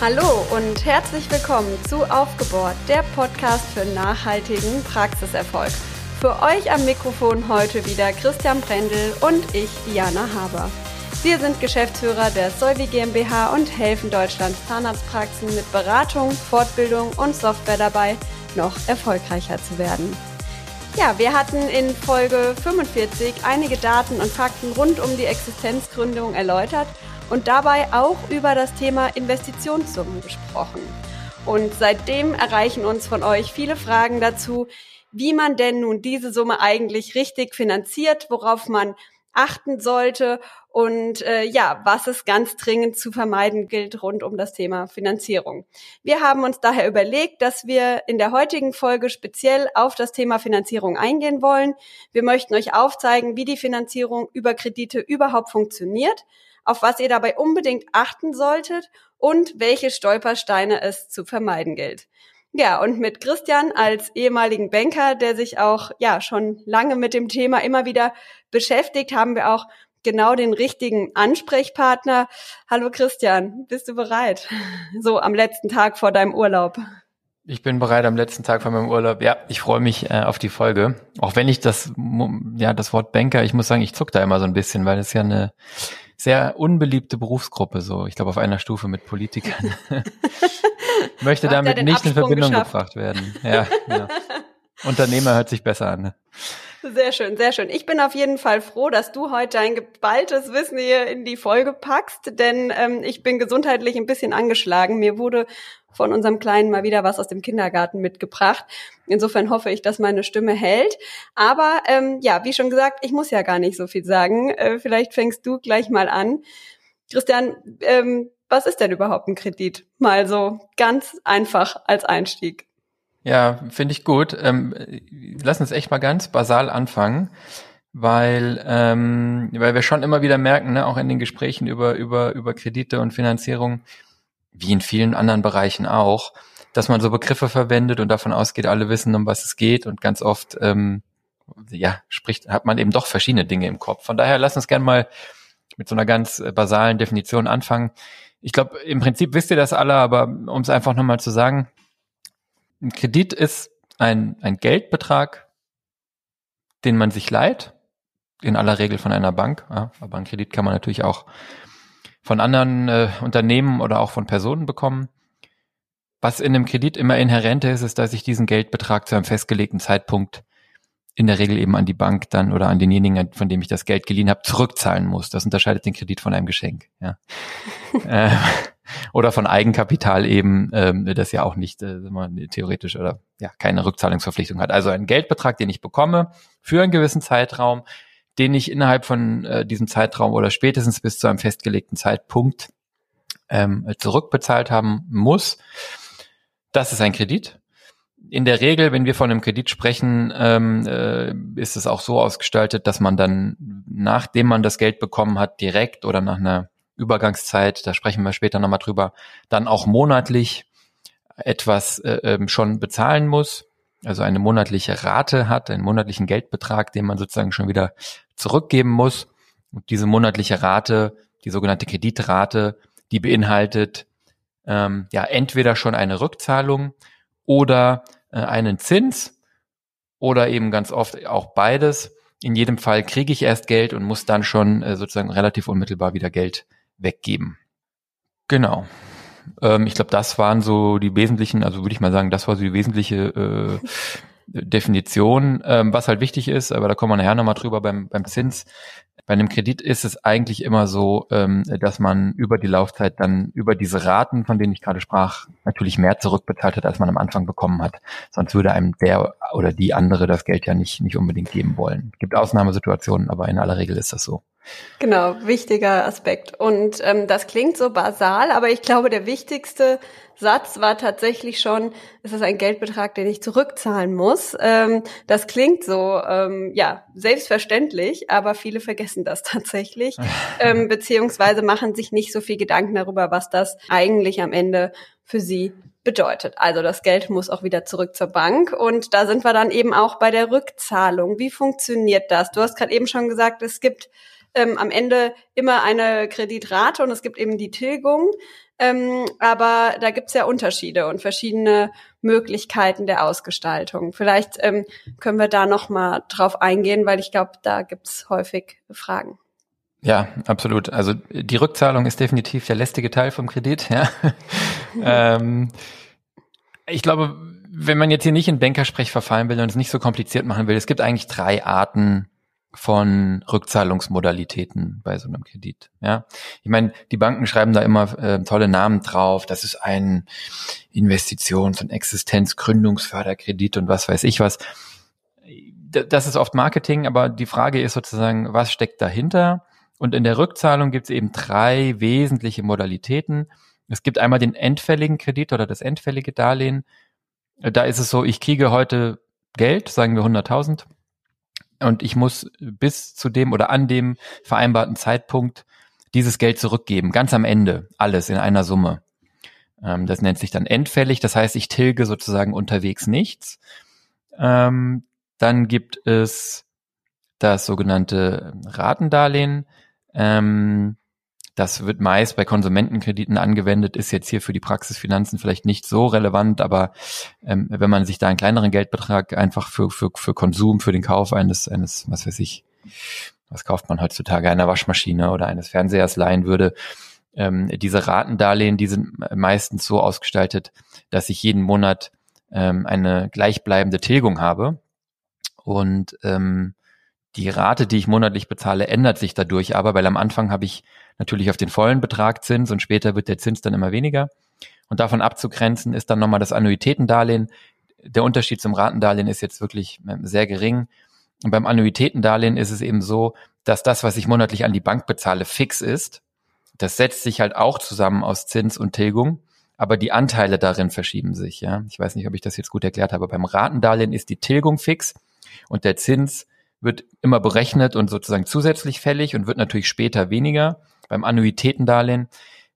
Hallo und herzlich willkommen zu Aufgebohrt, der Podcast für nachhaltigen Praxiserfolg. Für euch am Mikrofon heute wieder Christian Brendel und ich, Diana Haber. Wir sind Geschäftsführer der Solvi GmbH und helfen Deutschlands Zahnarztpraxen mit Beratung, Fortbildung und Software dabei, noch erfolgreicher zu werden. Ja, wir hatten in Folge 45 einige Daten und Fakten rund um die Existenzgründung erläutert und dabei auch über das Thema Investitionssummen gesprochen. Und seitdem erreichen uns von euch viele Fragen dazu, wie man denn nun diese Summe eigentlich richtig finanziert, worauf man achten sollte und äh, ja, was es ganz dringend zu vermeiden gilt rund um das Thema Finanzierung. Wir haben uns daher überlegt, dass wir in der heutigen Folge speziell auf das Thema Finanzierung eingehen wollen. Wir möchten euch aufzeigen, wie die Finanzierung über Kredite überhaupt funktioniert, auf was ihr dabei unbedingt achten solltet und welche Stolpersteine es zu vermeiden gilt. Ja, und mit Christian als ehemaligen Banker, der sich auch ja schon lange mit dem Thema immer wieder beschäftigt, haben wir auch genau den richtigen Ansprechpartner. Hallo Christian, bist du bereit? So am letzten Tag vor deinem Urlaub. Ich bin bereit am letzten Tag von meinem Urlaub. Ja, ich freue mich äh, auf die Folge. Auch wenn ich das, ja, das Wort Banker, ich muss sagen, ich zuck da immer so ein bisschen, weil es ja eine sehr unbeliebte Berufsgruppe, so ich glaube auf einer Stufe mit Politikern. Möchte damit nicht Absprung in Verbindung geschafft. gebracht werden. Ja, ja. Unternehmer hört sich besser an. Ne? Sehr schön, sehr schön. Ich bin auf jeden Fall froh, dass du heute dein geballtes Wissen hier in die Folge packst, denn ähm, ich bin gesundheitlich ein bisschen angeschlagen. Mir wurde von unserem Kleinen mal wieder was aus dem Kindergarten mitgebracht. Insofern hoffe ich, dass meine Stimme hält. Aber ähm, ja, wie schon gesagt, ich muss ja gar nicht so viel sagen. Äh, vielleicht fängst du gleich mal an. Christian, ähm, was ist denn überhaupt ein Kredit? Mal so ganz einfach als Einstieg. Ja, finde ich gut. Ähm, lass uns echt mal ganz basal anfangen, weil ähm, weil wir schon immer wieder merken, ne, auch in den Gesprächen über über über Kredite und Finanzierung, wie in vielen anderen Bereichen auch, dass man so Begriffe verwendet und davon ausgeht, alle wissen, um was es geht und ganz oft ähm, ja spricht hat man eben doch verschiedene Dinge im Kopf. Von daher lass uns gerne mal mit so einer ganz äh, basalen Definition anfangen. Ich glaube, im Prinzip wisst ihr das alle, aber um es einfach nochmal zu sagen, ein Kredit ist ein, ein Geldbetrag, den man sich leiht, in aller Regel von einer Bank, ja, aber ein Kredit kann man natürlich auch von anderen äh, Unternehmen oder auch von Personen bekommen. Was in einem Kredit immer inhärent ist, ist, dass ich diesen Geldbetrag zu einem festgelegten Zeitpunkt in der Regel eben an die Bank dann oder an denjenigen, von dem ich das Geld geliehen habe, zurückzahlen muss. Das unterscheidet den Kredit von einem Geschenk. Ja. äh, oder von Eigenkapital eben, ähm, das ja auch nicht äh, theoretisch oder ja keine Rückzahlungsverpflichtung hat. Also ein Geldbetrag, den ich bekomme für einen gewissen Zeitraum, den ich innerhalb von äh, diesem Zeitraum oder spätestens bis zu einem festgelegten Zeitpunkt ähm, zurückbezahlt haben muss. Das ist ein Kredit. In der Regel, wenn wir von einem Kredit sprechen, ähm, äh, ist es auch so ausgestaltet, dass man dann, nachdem man das Geld bekommen hat, direkt oder nach einer Übergangszeit, da sprechen wir später nochmal drüber, dann auch monatlich etwas äh, ähm, schon bezahlen muss, also eine monatliche Rate hat, einen monatlichen Geldbetrag, den man sozusagen schon wieder zurückgeben muss. Und diese monatliche Rate, die sogenannte Kreditrate, die beinhaltet ähm, ja entweder schon eine Rückzahlung oder einen Zins oder eben ganz oft auch beides. In jedem Fall kriege ich erst Geld und muss dann schon äh, sozusagen relativ unmittelbar wieder Geld weggeben. Genau. Ähm, ich glaube, das waren so die wesentlichen, also würde ich mal sagen, das war so die wesentliche äh, Definition. Ähm, was halt wichtig ist, aber da kommen wir nachher nochmal drüber beim, beim Zins. Bei einem Kredit ist es eigentlich immer so, ähm, dass man über die Laufzeit dann über diese Raten, von denen ich gerade sprach, natürlich mehr zurückbezahlt hat, als man am Anfang bekommen hat. Sonst würde einem der oder die andere das Geld ja nicht, nicht unbedingt geben wollen. Es gibt Ausnahmesituationen, aber in aller Regel ist das so. Genau, wichtiger Aspekt. Und ähm, das klingt so basal, aber ich glaube, der wichtigste Satz war tatsächlich schon, es ist ein Geldbetrag, den ich zurückzahlen muss. Ähm, das klingt so, ähm, ja, selbstverständlich, aber viele vergessen das tatsächlich, ähm, beziehungsweise machen sich nicht so viel Gedanken darüber, was das eigentlich am Ende für sie bedeutet. Also das Geld muss auch wieder zurück zur Bank und da sind wir dann eben auch bei der Rückzahlung. Wie funktioniert das? Du hast gerade eben schon gesagt, es gibt ähm, am Ende immer eine Kreditrate und es gibt eben die Tilgung. Ähm, aber da gibt's ja Unterschiede und verschiedene Möglichkeiten der Ausgestaltung. Vielleicht ähm, können wir da noch mal drauf eingehen, weil ich glaube, da gibt's häufig Fragen. Ja, absolut. Also die Rückzahlung ist definitiv der lästige Teil vom Kredit. Ja. ähm, ich glaube, wenn man jetzt hier nicht in Bankersprech verfallen will und es nicht so kompliziert machen will, es gibt eigentlich drei Arten von Rückzahlungsmodalitäten bei so einem Kredit. Ja, ich meine, die Banken schreiben da immer äh, tolle Namen drauf. Das ist ein Investitions- und Existenzgründungsförderkredit und was weiß ich was. Das ist oft Marketing, aber die Frage ist sozusagen, was steckt dahinter? Und in der Rückzahlung gibt es eben drei wesentliche Modalitäten. Es gibt einmal den endfälligen Kredit oder das endfällige Darlehen. Da ist es so, ich kriege heute Geld, sagen wir 100.000 und ich muss bis zu dem oder an dem vereinbarten Zeitpunkt dieses Geld zurückgeben, ganz am Ende, alles in einer Summe. Ähm, das nennt sich dann endfällig, das heißt, ich tilge sozusagen unterwegs nichts. Ähm, dann gibt es das sogenannte Ratendarlehen. Ähm, das wird meist bei Konsumentenkrediten angewendet, ist jetzt hier für die Praxisfinanzen vielleicht nicht so relevant, aber ähm, wenn man sich da einen kleineren Geldbetrag einfach für, für, für Konsum, für den Kauf eines, eines, was weiß ich, was kauft man heutzutage, einer Waschmaschine oder eines Fernsehers leihen würde, ähm, diese Ratendarlehen, die sind meistens so ausgestaltet, dass ich jeden Monat ähm, eine gleichbleibende Tilgung habe. Und ähm, die Rate, die ich monatlich bezahle, ändert sich dadurch aber, weil am Anfang habe ich natürlich auf den vollen Betrag Zins und später wird der Zins dann immer weniger. Und davon abzugrenzen ist dann nochmal das Annuitätendarlehen. Der Unterschied zum Ratendarlehen ist jetzt wirklich ähm, sehr gering. Und beim Annuitätendarlehen ist es eben so, dass das, was ich monatlich an die Bank bezahle, fix ist. Das setzt sich halt auch zusammen aus Zins und Tilgung, aber die Anteile darin verschieben sich. Ja, ich weiß nicht, ob ich das jetzt gut erklärt habe. Beim Ratendarlehen ist die Tilgung fix und der Zins wird immer berechnet und sozusagen zusätzlich fällig und wird natürlich später weniger. Beim Annuitätendarlehen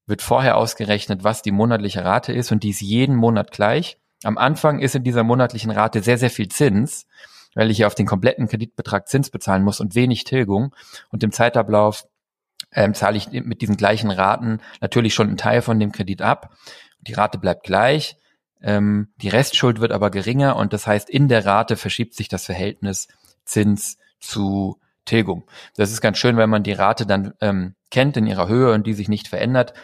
wird vorher ausgerechnet, was die monatliche Rate ist und die ist jeden Monat gleich. Am Anfang ist in dieser monatlichen Rate sehr, sehr viel Zins, weil ich ja auf den kompletten Kreditbetrag Zins bezahlen muss und wenig Tilgung. Und im Zeitablauf ähm, zahle ich mit diesen gleichen Raten natürlich schon einen Teil von dem Kredit ab. Die Rate bleibt gleich, ähm, die Restschuld wird aber geringer und das heißt, in der Rate verschiebt sich das Verhältnis Zins zu Tilgung. Das ist ganz schön, wenn man die Rate dann ähm, kennt in ihrer Höhe und die sich nicht verändert.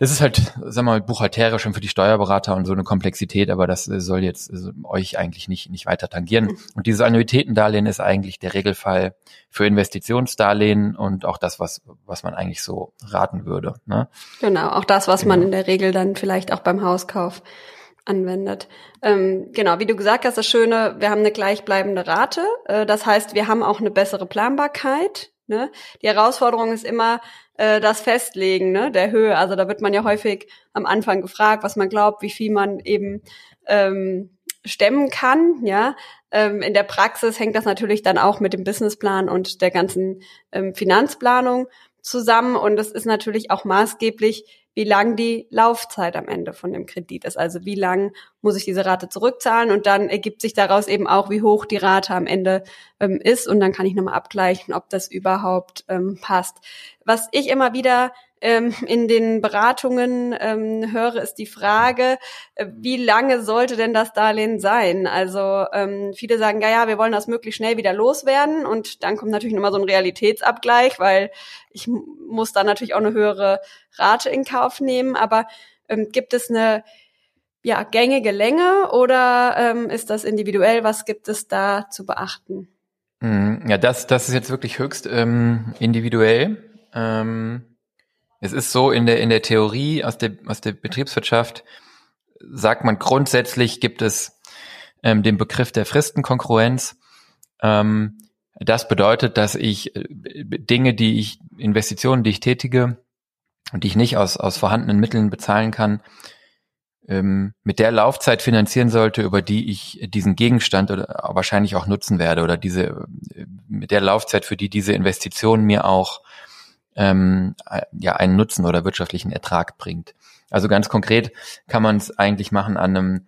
Das ist halt, sagen wir mal, buchhalterisch und für die Steuerberater und so eine Komplexität, aber das äh, soll jetzt also, euch eigentlich nicht, nicht weiter tangieren. Und dieses Annuitätendarlehen ist eigentlich der Regelfall für Investitionsdarlehen und auch das, was, was man eigentlich so raten würde. Ne? Genau, auch das, was genau. man in der Regel dann vielleicht auch beim Hauskauf anwendet. Ähm, genau, wie du gesagt hast, das Schöne, wir haben eine gleichbleibende Rate. Äh, das heißt, wir haben auch eine bessere Planbarkeit. Ne? Die Herausforderung ist immer äh, das Festlegen ne, der Höhe. Also da wird man ja häufig am Anfang gefragt, was man glaubt, wie viel man eben ähm, stemmen kann. Ja, ähm, in der Praxis hängt das natürlich dann auch mit dem Businessplan und der ganzen ähm, Finanzplanung zusammen. Und es ist natürlich auch maßgeblich, wie lang die Laufzeit am Ende von dem Kredit ist. Also wie lang muss ich diese Rate zurückzahlen und dann ergibt sich daraus eben auch, wie hoch die Rate am Ende ähm, ist und dann kann ich nochmal abgleichen, ob das überhaupt ähm, passt. Was ich immer wieder ähm, in den Beratungen ähm, höre, ist die Frage, äh, wie lange sollte denn das Darlehen sein? Also ähm, viele sagen, ja, ja, wir wollen das möglichst schnell wieder loswerden und dann kommt natürlich nochmal so ein Realitätsabgleich, weil ich muss da natürlich auch eine höhere Rate in Kauf nehmen. Aber ähm, gibt es eine ja, gängige Länge oder ähm, ist das individuell? Was gibt es da zu beachten? Mhm. Ja, das, das ist jetzt wirklich höchst ähm, individuell. Ähm, es ist so in der, in der Theorie aus der, aus der Betriebswirtschaft sagt man grundsätzlich gibt es ähm, den Begriff der Fristenkongruenz. Ähm, Das bedeutet, dass ich äh, Dinge, die ich, Investitionen, die ich tätige und die ich nicht aus, aus vorhandenen Mitteln bezahlen kann, ähm, mit der Laufzeit finanzieren sollte, über die ich diesen Gegenstand oder wahrscheinlich auch nutzen werde oder diese mit der Laufzeit, für die diese Investition mir auch ähm, ja einen Nutzen oder wirtschaftlichen Ertrag bringt. Also ganz konkret kann man es eigentlich machen an einem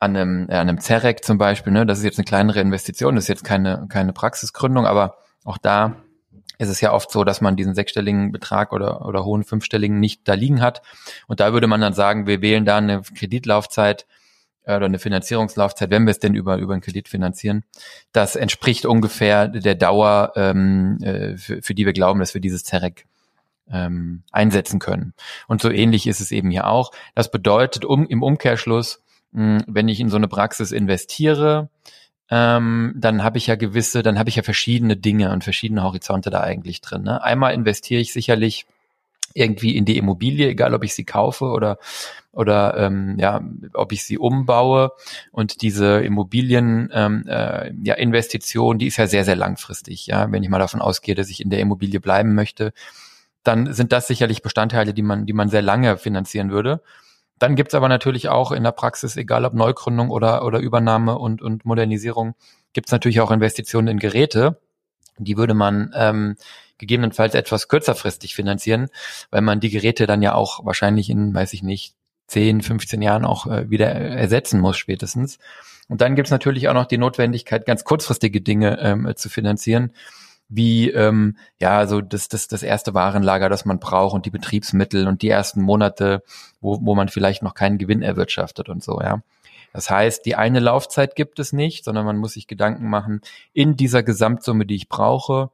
an einem, äh, einem Zerek zum Beispiel. Ne? Das ist jetzt eine kleinere Investition, das ist jetzt keine keine Praxisgründung, aber auch da ist es ja oft so, dass man diesen sechsstelligen Betrag oder, oder hohen fünfstelligen nicht da liegen hat. Und da würde man dann sagen, wir wählen da eine Kreditlaufzeit äh, oder eine Finanzierungslaufzeit, wenn wir es denn über, über einen Kredit finanzieren. Das entspricht ungefähr der Dauer, ähm, äh, für, für die wir glauben, dass wir dieses ZEREC ähm, einsetzen können. Und so ähnlich ist es eben hier auch. Das bedeutet um, im Umkehrschluss, mh, wenn ich in so eine Praxis investiere, ähm, dann habe ich ja gewisse, dann habe ich ja verschiedene Dinge und verschiedene Horizonte da eigentlich drin. Ne? Einmal investiere ich sicherlich irgendwie in die Immobilie, egal ob ich sie kaufe oder oder ähm, ja, ob ich sie umbaue und diese Immobilien ähm, äh, ja Investition, die ist ja sehr sehr langfristig. Ja, wenn ich mal davon ausgehe, dass ich in der Immobilie bleiben möchte, dann sind das sicherlich Bestandteile, die man die man sehr lange finanzieren würde. Dann gibt's aber natürlich auch in der Praxis, egal ob Neugründung oder, oder Übernahme und, und Modernisierung, gibt's natürlich auch Investitionen in Geräte. Die würde man ähm, gegebenenfalls etwas kürzerfristig finanzieren, weil man die Geräte dann ja auch wahrscheinlich in, weiß ich nicht, 10, 15 Jahren auch äh, wieder ersetzen muss spätestens. Und dann gibt's natürlich auch noch die Notwendigkeit, ganz kurzfristige Dinge ähm, zu finanzieren wie ähm, ja so das, das, das erste Warenlager, das man braucht und die Betriebsmittel und die ersten Monate, wo, wo man vielleicht noch keinen Gewinn erwirtschaftet und so, ja. Das heißt, die eine Laufzeit gibt es nicht, sondern man muss sich Gedanken machen, in dieser Gesamtsumme, die ich brauche,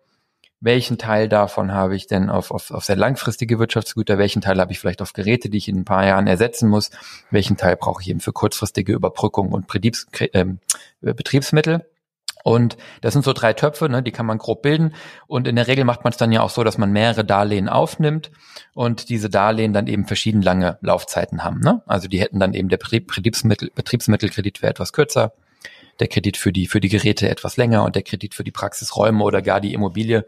welchen Teil davon habe ich denn auf, auf, auf sehr langfristige Wirtschaftsgüter, welchen Teil habe ich vielleicht auf Geräte, die ich in ein paar Jahren ersetzen muss, welchen Teil brauche ich eben für kurzfristige Überbrückung und Betriebs, äh, Betriebsmittel. Und das sind so drei Töpfe, ne, die kann man grob bilden. Und in der Regel macht man es dann ja auch so, dass man mehrere Darlehen aufnimmt und diese Darlehen dann eben verschieden lange Laufzeiten haben. Ne? Also die hätten dann eben der Betriebsmittel, Betriebsmittelkredit wäre etwas kürzer, der Kredit für die, für die Geräte etwas länger und der Kredit für die Praxisräume oder gar die Immobilie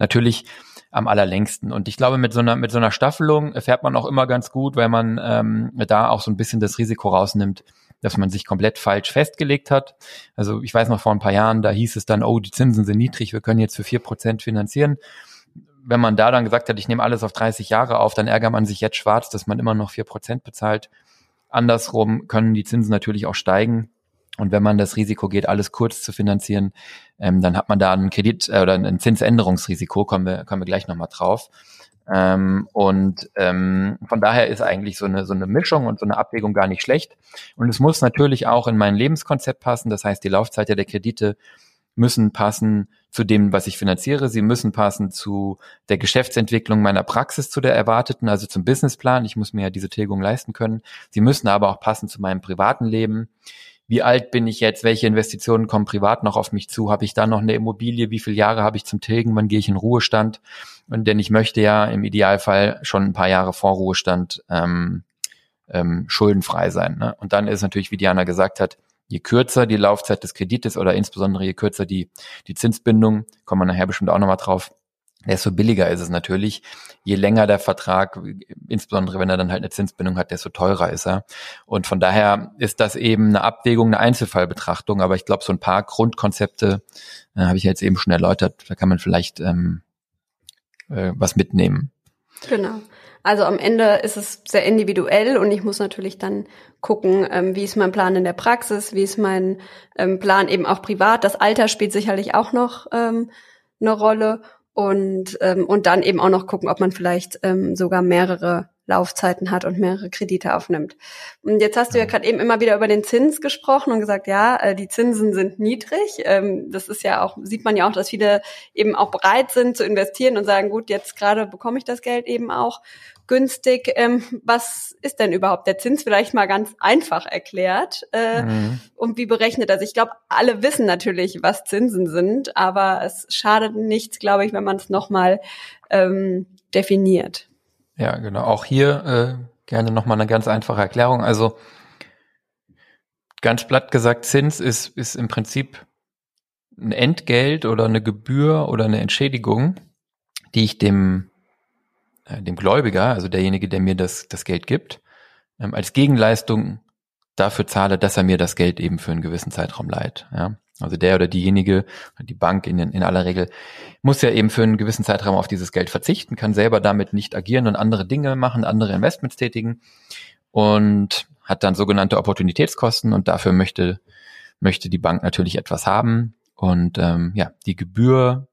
natürlich am allerlängsten. Und ich glaube, mit so einer, mit so einer Staffelung fährt man auch immer ganz gut, weil man ähm, da auch so ein bisschen das Risiko rausnimmt, dass man sich komplett falsch festgelegt hat. Also ich weiß noch vor ein paar Jahren, da hieß es dann, oh, die Zinsen sind niedrig, wir können jetzt für vier Prozent finanzieren. Wenn man da dann gesagt hat, ich nehme alles auf 30 Jahre auf, dann ärgert man sich jetzt schwarz, dass man immer noch vier Prozent bezahlt. Andersrum können die Zinsen natürlich auch steigen. Und wenn man das Risiko geht, alles kurz zu finanzieren, ähm, dann hat man da einen Kredit äh, oder ein Zinsänderungsrisiko, kommen wir, kommen wir gleich nochmal drauf. Ähm, und ähm, von daher ist eigentlich so eine, so eine Mischung und so eine Abwägung gar nicht schlecht. Und es muss natürlich auch in mein Lebenskonzept passen. Das heißt, die Laufzeit der Kredite müssen passen zu dem, was ich finanziere. Sie müssen passen zu der Geschäftsentwicklung meiner Praxis, zu der erwarteten, also zum Businessplan. Ich muss mir ja diese Tilgung leisten können. Sie müssen aber auch passen zu meinem privaten Leben wie alt bin ich jetzt, welche Investitionen kommen privat noch auf mich zu, habe ich da noch eine Immobilie, wie viele Jahre habe ich zum Tilgen, wann gehe ich in Ruhestand? Und denn ich möchte ja im Idealfall schon ein paar Jahre vor Ruhestand ähm, ähm, schuldenfrei sein. Ne? Und dann ist natürlich, wie Diana gesagt hat, je kürzer die Laufzeit des Kredites oder insbesondere je kürzer die, die Zinsbindung, kommen wir nachher bestimmt auch nochmal drauf, desto billiger ist es natürlich. Je länger der Vertrag, insbesondere wenn er dann halt eine Zinsbindung hat, desto teurer ist er. Und von daher ist das eben eine Abwägung, eine Einzelfallbetrachtung. Aber ich glaube, so ein paar Grundkonzepte äh, habe ich jetzt eben schon erläutert. Da kann man vielleicht ähm, äh, was mitnehmen. Genau. Also am Ende ist es sehr individuell und ich muss natürlich dann gucken, ähm, wie ist mein Plan in der Praxis, wie ist mein ähm, Plan eben auch privat. Das Alter spielt sicherlich auch noch ähm, eine Rolle und, ähm, und dann eben auch noch gucken, ob man vielleicht ähm, sogar mehrere Laufzeiten hat und mehrere Kredite aufnimmt. Und jetzt hast du ja gerade eben immer wieder über den Zins gesprochen und gesagt, ja, äh, die Zinsen sind niedrig. Ähm, das ist ja auch, sieht man ja auch, dass viele eben auch bereit sind zu investieren und sagen, gut, jetzt gerade bekomme ich das Geld eben auch günstig. Ähm, was ist denn überhaupt der Zins? Vielleicht mal ganz einfach erklärt. Äh, mhm. Und wie berechnet das? Ich glaube, alle wissen natürlich, was Zinsen sind, aber es schadet nichts, glaube ich, wenn man es nochmal ähm, definiert. Ja, genau. Auch hier äh, gerne nochmal eine ganz einfache Erklärung. Also ganz platt gesagt, Zins ist, ist im Prinzip ein Entgelt oder eine Gebühr oder eine Entschädigung, die ich dem, äh, dem Gläubiger, also derjenige, der mir das, das Geld gibt, ähm, als Gegenleistung dafür zahle, dass er mir das Geld eben für einen gewissen Zeitraum leiht. Ja? Also der oder diejenige, die Bank in, in aller Regel, muss ja eben für einen gewissen Zeitraum auf dieses Geld verzichten, kann selber damit nicht agieren und andere Dinge machen, andere Investments tätigen und hat dann sogenannte Opportunitätskosten und dafür möchte, möchte die Bank natürlich etwas haben. Und ähm, ja, die Gebühr,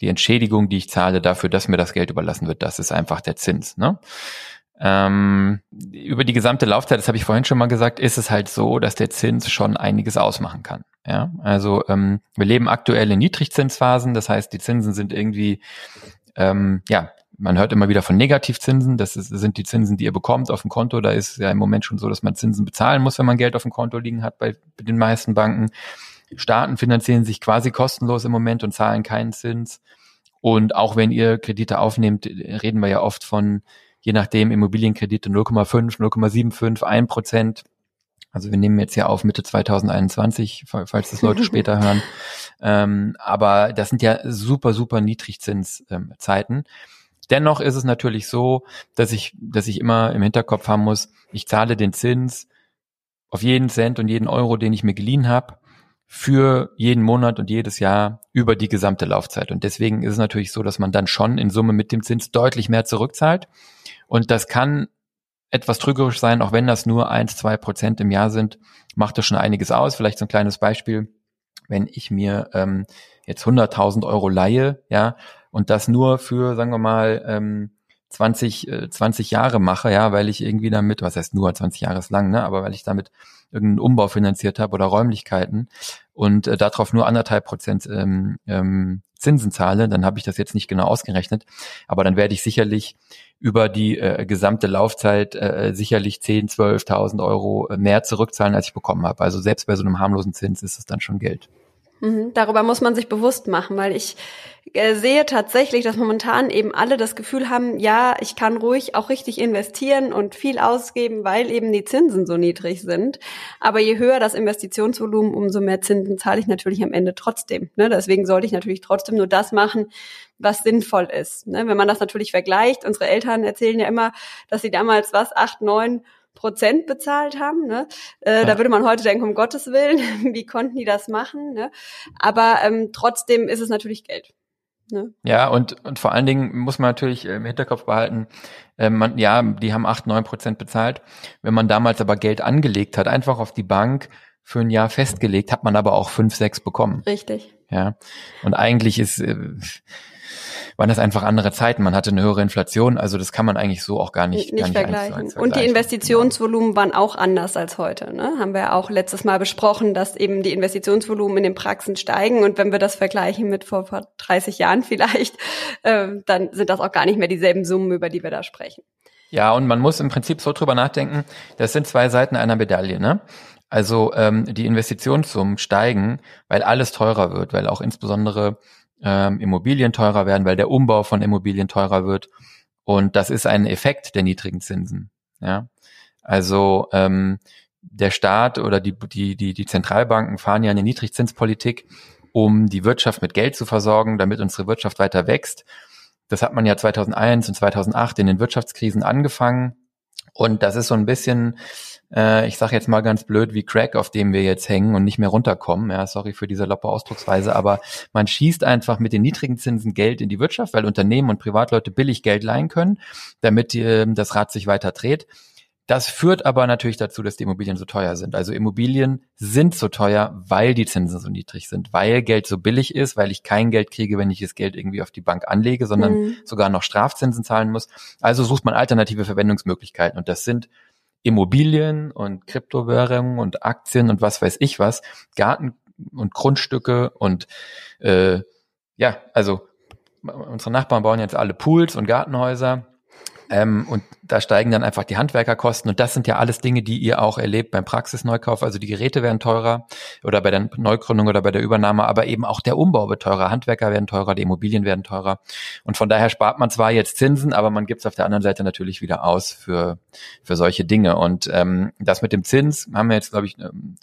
die Entschädigung, die ich zahle dafür, dass mir das Geld überlassen wird, das ist einfach der Zins. Ne? Ähm, über die gesamte Laufzeit, das habe ich vorhin schon mal gesagt, ist es halt so, dass der Zins schon einiges ausmachen kann. Ja, also ähm, wir leben aktuell in Niedrigzinsphasen, das heißt, die Zinsen sind irgendwie, ähm, ja, man hört immer wieder von Negativzinsen, das ist, sind die Zinsen, die ihr bekommt auf dem Konto. Da ist ja im Moment schon so, dass man Zinsen bezahlen muss, wenn man Geld auf dem Konto liegen hat bei, bei den meisten Banken. Staaten finanzieren sich quasi kostenlos im Moment und zahlen keinen Zins. Und auch wenn ihr Kredite aufnehmt, reden wir ja oft von je nachdem Immobilienkredite 0,5, 0,75, 1 Prozent. Also wir nehmen jetzt ja auf Mitte 2021, falls das Leute später hören. Ähm, aber das sind ja super, super Niedrigzinszeiten. Ähm, Dennoch ist es natürlich so, dass ich, dass ich immer im Hinterkopf haben muss, ich zahle den Zins auf jeden Cent und jeden Euro, den ich mir geliehen habe, für jeden Monat und jedes Jahr über die gesamte Laufzeit. Und deswegen ist es natürlich so, dass man dann schon in Summe mit dem Zins deutlich mehr zurückzahlt. Und das kann etwas trügerisch sein, auch wenn das nur eins, zwei Prozent im Jahr sind, macht das schon einiges aus. Vielleicht so ein kleines Beispiel. Wenn ich mir ähm, jetzt 100.000 Euro leihe, ja, und das nur für, sagen wir mal, ähm, 20, äh, 20 Jahre mache, ja, weil ich irgendwie damit, was heißt nur 20 Jahre ist lang, ne, aber weil ich damit irgendeinen Umbau finanziert habe oder Räumlichkeiten und äh, darauf nur anderthalb Prozent ähm, ähm, Zinsen zahle, dann habe ich das jetzt nicht genau ausgerechnet, aber dann werde ich sicherlich über die äh, gesamte Laufzeit äh, sicherlich 10, 12.000 Euro mehr zurückzahlen, als ich bekommen habe. Also selbst bei so einem harmlosen Zins ist es dann schon Geld. Mhm, darüber muss man sich bewusst machen, weil ich äh, sehe tatsächlich, dass momentan eben alle das Gefühl haben, ja, ich kann ruhig auch richtig investieren und viel ausgeben, weil eben die Zinsen so niedrig sind. Aber je höher das Investitionsvolumen, umso mehr Zinsen zahle ich natürlich am Ende trotzdem. Ne? Deswegen sollte ich natürlich trotzdem nur das machen, was sinnvoll ist. Ne? Wenn man das natürlich vergleicht, unsere Eltern erzählen ja immer, dass sie damals was, acht, neun Prozent bezahlt haben. Ne? Äh, ja. Da würde man heute denken, um Gottes Willen, wie konnten die das machen? Ne? Aber ähm, trotzdem ist es natürlich Geld. Ne? Ja, und, und vor allen Dingen muss man natürlich im Hinterkopf behalten, äh, man, ja, die haben acht, neun Prozent bezahlt. Wenn man damals aber Geld angelegt hat, einfach auf die Bank für ein Jahr festgelegt, hat man aber auch fünf, sechs bekommen. Richtig. Ja. Und eigentlich ist, äh, waren das einfach andere Zeiten. Man hatte eine höhere Inflation, also das kann man eigentlich so auch gar nicht, nicht, gar nicht vergleichen. vergleichen. Und die Investitionsvolumen waren auch anders als heute. Ne? Haben wir auch letztes Mal besprochen, dass eben die Investitionsvolumen in den Praxen steigen. Und wenn wir das vergleichen mit vor, vor 30 Jahren vielleicht, äh, dann sind das auch gar nicht mehr dieselben Summen, über die wir da sprechen. Ja, und man muss im Prinzip so drüber nachdenken, das sind zwei Seiten einer Medaille. Ne? Also ähm, die Investitionssummen steigen, weil alles teurer wird, weil auch insbesondere ähm, Immobilien teurer werden, weil der Umbau von Immobilien teurer wird. Und das ist ein Effekt der niedrigen Zinsen. Ja, also ähm, der Staat oder die, die, die, die Zentralbanken fahren ja eine Niedrigzinspolitik, um die Wirtschaft mit Geld zu versorgen, damit unsere Wirtschaft weiter wächst. Das hat man ja 2001 und 2008 in den Wirtschaftskrisen angefangen. Und das ist so ein bisschen ich sage jetzt mal ganz blöd, wie Crack, auf dem wir jetzt hängen und nicht mehr runterkommen. Ja, sorry für diese loppe Ausdrucksweise, aber man schießt einfach mit den niedrigen Zinsen Geld in die Wirtschaft, weil Unternehmen und Privatleute billig Geld leihen können, damit äh, das Rad sich weiter dreht. Das führt aber natürlich dazu, dass die Immobilien so teuer sind. Also Immobilien sind so teuer, weil die Zinsen so niedrig sind, weil Geld so billig ist, weil ich kein Geld kriege, wenn ich das Geld irgendwie auf die Bank anlege, sondern mhm. sogar noch Strafzinsen zahlen muss. Also sucht man alternative Verwendungsmöglichkeiten und das sind Immobilien und Kryptowährungen und Aktien und was weiß ich was, Garten und Grundstücke und äh, ja, also unsere Nachbarn bauen jetzt alle Pools und Gartenhäuser ähm, und da steigen dann einfach die Handwerkerkosten. Und das sind ja alles Dinge, die ihr auch erlebt beim Praxisneukauf. Also die Geräte werden teurer oder bei der Neugründung oder bei der Übernahme, aber eben auch der Umbau wird teurer. Handwerker werden teurer, die Immobilien werden teurer. Und von daher spart man zwar jetzt Zinsen, aber man gibt es auf der anderen Seite natürlich wieder aus für, für solche Dinge. Und ähm, das mit dem Zins haben wir jetzt, glaube ich, ähm,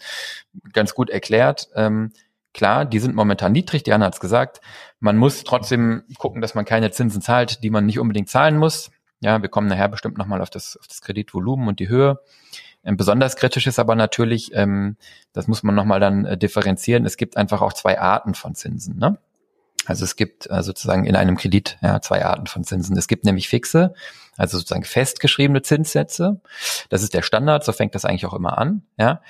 ganz gut erklärt. Ähm, klar, die sind momentan niedrig, Diana hat es gesagt. Man muss trotzdem gucken, dass man keine Zinsen zahlt, die man nicht unbedingt zahlen muss. Ja, wir kommen nachher bestimmt nochmal auf das, auf das Kreditvolumen und die Höhe. Ähm, besonders kritisch ist aber natürlich, ähm, das muss man nochmal dann äh, differenzieren, es gibt einfach auch zwei Arten von Zinsen. Ne? Also es gibt äh, sozusagen in einem Kredit ja, zwei Arten von Zinsen. Es gibt nämlich fixe, also sozusagen festgeschriebene Zinssätze. Das ist der Standard, so fängt das eigentlich auch immer an. Ja.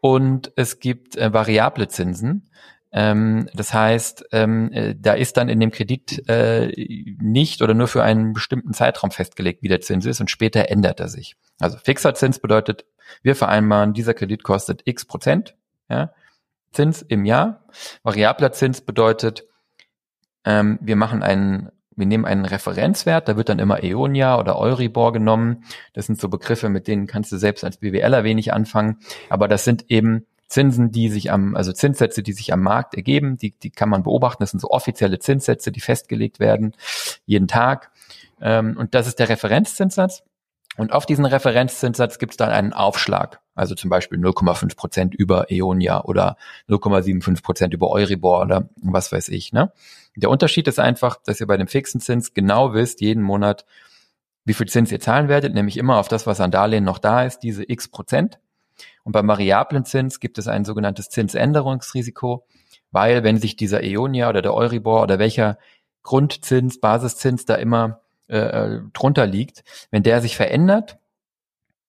Und es gibt äh, variable Zinsen. Ähm, das heißt, ähm, äh, da ist dann in dem Kredit äh, nicht oder nur für einen bestimmten Zeitraum festgelegt, wie der Zins ist und später ändert er sich. Also fixer Zins bedeutet, wir vereinbaren, dieser Kredit kostet x Prozent ja, Zins im Jahr. Variabler Zins bedeutet, ähm, wir machen einen, wir nehmen einen Referenzwert, da wird dann immer Eonia oder Euribor genommen. Das sind so Begriffe, mit denen kannst du selbst als BWLer wenig anfangen. Aber das sind eben Zinsen, die sich am, also Zinssätze, die sich am Markt ergeben, die, die kann man beobachten. Das sind so offizielle Zinssätze, die festgelegt werden, jeden Tag. Ähm, und das ist der Referenzzinssatz. Und auf diesen Referenzzinssatz gibt es dann einen Aufschlag, also zum Beispiel 0,5 Prozent über Eonia oder 0,75 Prozent über Euribor oder was weiß ich. Ne? Der Unterschied ist einfach, dass ihr bei dem fixen Zins genau wisst, jeden Monat, wie viel Zins ihr zahlen werdet, nämlich immer auf das, was an Darlehen noch da ist, diese x Prozent. Und beim variablen Zins gibt es ein sogenanntes Zinsänderungsrisiko, weil wenn sich dieser Eonia oder der Euribor oder welcher Grundzins, Basiszins da immer äh, äh, drunter liegt, wenn der sich verändert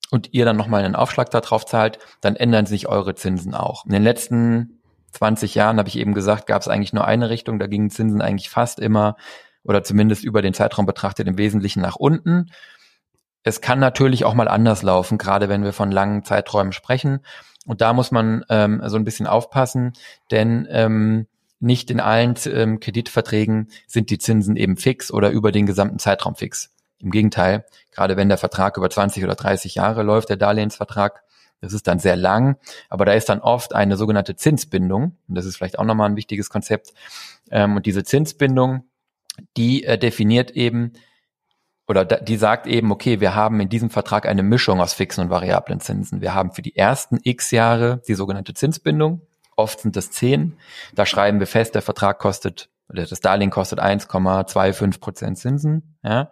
und ihr dann nochmal einen Aufschlag darauf zahlt, dann ändern sich eure Zinsen auch. In den letzten 20 Jahren, habe ich eben gesagt, gab es eigentlich nur eine Richtung, da gingen Zinsen eigentlich fast immer oder zumindest über den Zeitraum betrachtet im Wesentlichen nach unten. Es kann natürlich auch mal anders laufen, gerade wenn wir von langen Zeiträumen sprechen. Und da muss man ähm, so ein bisschen aufpassen, denn ähm, nicht in allen ähm, Kreditverträgen sind die Zinsen eben fix oder über den gesamten Zeitraum fix. Im Gegenteil, gerade wenn der Vertrag über 20 oder 30 Jahre läuft, der Darlehensvertrag, das ist dann sehr lang, aber da ist dann oft eine sogenannte Zinsbindung. Und das ist vielleicht auch nochmal ein wichtiges Konzept. Ähm, und diese Zinsbindung, die äh, definiert eben oder die sagt eben, okay, wir haben in diesem Vertrag eine Mischung aus fixen und variablen Zinsen. Wir haben für die ersten x Jahre die sogenannte Zinsbindung, Oft sind das zehn. Da schreiben wir fest, der Vertrag kostet, oder das Darlehen kostet 1,25 Prozent Zinsen. Ja?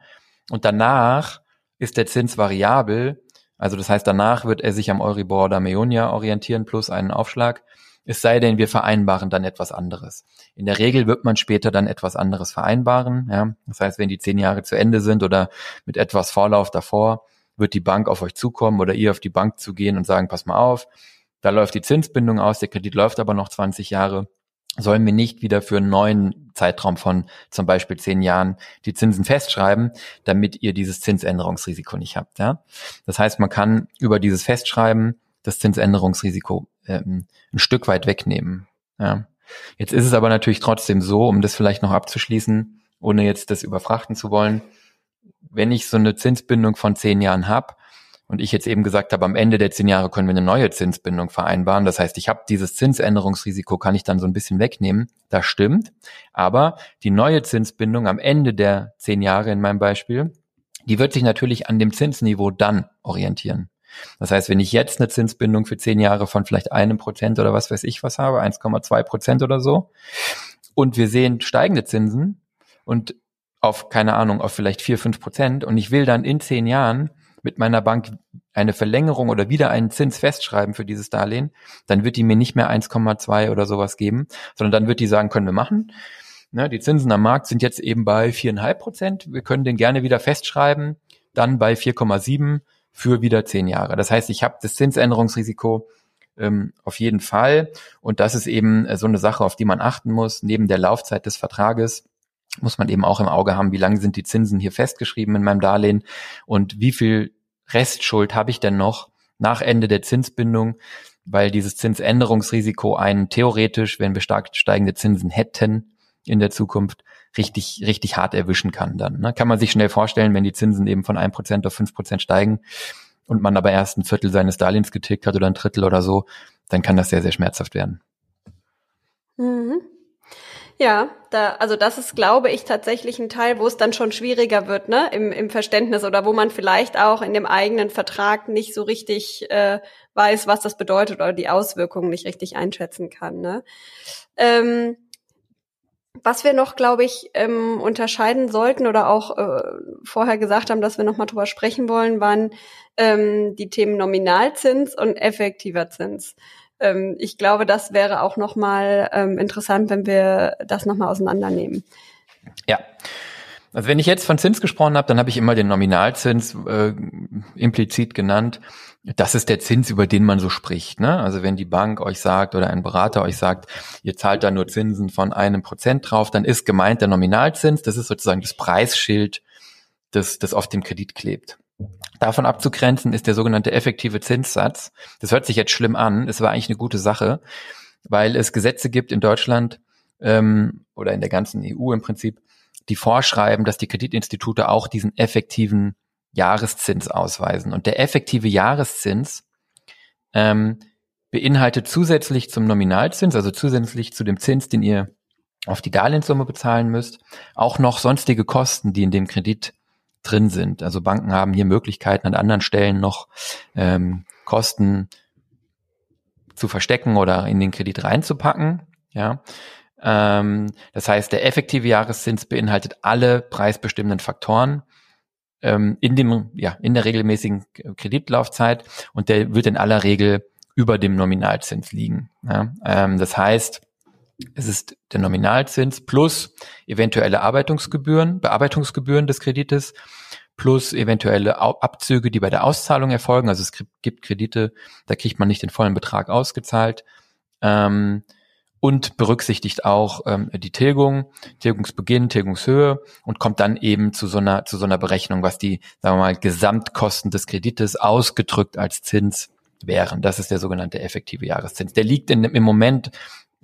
Und danach ist der Zins variabel. Also das heißt, danach wird er sich am Euribor oder Meonia orientieren plus einen Aufschlag. Es sei denn, wir vereinbaren dann etwas anderes. In der Regel wird man später dann etwas anderes vereinbaren. Ja? Das heißt, wenn die zehn Jahre zu Ende sind oder mit etwas Vorlauf davor, wird die Bank auf euch zukommen oder ihr auf die Bank zu gehen und sagen, pass mal auf, da läuft die Zinsbindung aus, der Kredit läuft aber noch 20 Jahre. Sollen wir nicht wieder für einen neuen Zeitraum von zum Beispiel zehn Jahren die Zinsen festschreiben, damit ihr dieses Zinsänderungsrisiko nicht habt. Ja? Das heißt, man kann über dieses Festschreiben das Zinsänderungsrisiko ähm, ein Stück weit wegnehmen. Ja? Jetzt ist es aber natürlich trotzdem so, um das vielleicht noch abzuschließen, ohne jetzt das überfrachten zu wollen, wenn ich so eine Zinsbindung von zehn Jahren habe, und ich jetzt eben gesagt habe, am Ende der zehn Jahre können wir eine neue Zinsbindung vereinbaren. Das heißt, ich habe dieses Zinsänderungsrisiko, kann ich dann so ein bisschen wegnehmen. Das stimmt. Aber die neue Zinsbindung am Ende der zehn Jahre in meinem Beispiel, die wird sich natürlich an dem Zinsniveau dann orientieren. Das heißt, wenn ich jetzt eine Zinsbindung für zehn Jahre von vielleicht einem Prozent oder was weiß ich was habe, 1,2 Prozent oder so, und wir sehen steigende Zinsen und auf, keine Ahnung, auf vielleicht vier, fünf Prozent und ich will dann in zehn Jahren mit meiner Bank eine Verlängerung oder wieder einen Zins festschreiben für dieses Darlehen, dann wird die mir nicht mehr 1,2 oder sowas geben, sondern dann wird die sagen, können wir machen. Ne, die Zinsen am Markt sind jetzt eben bei 4,5 Prozent. Wir können den gerne wieder festschreiben, dann bei 4,7 für wieder zehn Jahre. Das heißt, ich habe das Zinsänderungsrisiko ähm, auf jeden Fall. Und das ist eben äh, so eine Sache, auf die man achten muss, neben der Laufzeit des Vertrages muss man eben auch im Auge haben, wie lange sind die Zinsen hier festgeschrieben in meinem Darlehen und wie viel Restschuld habe ich denn noch nach Ende der Zinsbindung, weil dieses Zinsänderungsrisiko einen theoretisch, wenn wir stark steigende Zinsen hätten in der Zukunft, richtig, richtig hart erwischen kann dann. Ne? Kann man sich schnell vorstellen, wenn die Zinsen eben von ein Prozent auf fünf Prozent steigen und man aber erst ein Viertel seines Darlehens getilgt hat oder ein Drittel oder so, dann kann das sehr, sehr schmerzhaft werden. Mhm. Ja, da, also das ist, glaube ich, tatsächlich ein Teil, wo es dann schon schwieriger wird, ne, im, im Verständnis oder wo man vielleicht auch in dem eigenen Vertrag nicht so richtig äh, weiß, was das bedeutet oder die Auswirkungen nicht richtig einschätzen kann. Ne? Ähm, was wir noch, glaube ich, ähm, unterscheiden sollten oder auch äh, vorher gesagt haben, dass wir noch mal drüber sprechen wollen, waren ähm, die Themen Nominalzins und effektiver Zins. Ähm, ich glaube, das wäre auch nochmal ähm, interessant, wenn wir das nochmal auseinandernehmen. Ja. Also wenn ich jetzt von Zins gesprochen habe, dann habe ich immer den Nominalzins äh, implizit genannt. Das ist der Zins, über den man so spricht. Ne? Also wenn die Bank euch sagt oder ein Berater euch sagt, ihr zahlt da nur Zinsen von einem Prozent drauf, dann ist gemeint der Nominalzins. Das ist sozusagen das Preisschild, das, das auf dem Kredit klebt. Davon abzugrenzen ist der sogenannte effektive Zinssatz. Das hört sich jetzt schlimm an, es war eigentlich eine gute Sache, weil es Gesetze gibt in Deutschland ähm, oder in der ganzen EU im Prinzip, die vorschreiben, dass die Kreditinstitute auch diesen effektiven Jahreszins ausweisen. Und der effektive Jahreszins ähm, beinhaltet zusätzlich zum Nominalzins, also zusätzlich zu dem Zins, den ihr auf die Darlehenssumme bezahlen müsst, auch noch sonstige Kosten, die in dem Kredit drin sind. Also Banken haben hier Möglichkeiten an anderen Stellen noch ähm, Kosten zu verstecken oder in den Kredit reinzupacken. Ja, ähm, das heißt, der effektive Jahreszins beinhaltet alle preisbestimmenden Faktoren ähm, in dem ja in der regelmäßigen Kreditlaufzeit und der wird in aller Regel über dem Nominalzins liegen. Ja, ähm, das heißt, es ist der Nominalzins plus eventuelle Arbeitungsgebühren, Bearbeitungsgebühren des Kredites plus eventuelle Abzüge, die bei der Auszahlung erfolgen. Also es gibt Kredite, da kriegt man nicht den vollen Betrag ausgezahlt. Ähm, und berücksichtigt auch ähm, die Tilgung, Tilgungsbeginn, Tilgungshöhe und kommt dann eben zu so einer zu so einer Berechnung, was die, sagen wir mal, Gesamtkosten des Kredites ausgedrückt als Zins wären. Das ist der sogenannte effektive Jahreszins. Der liegt in, im Moment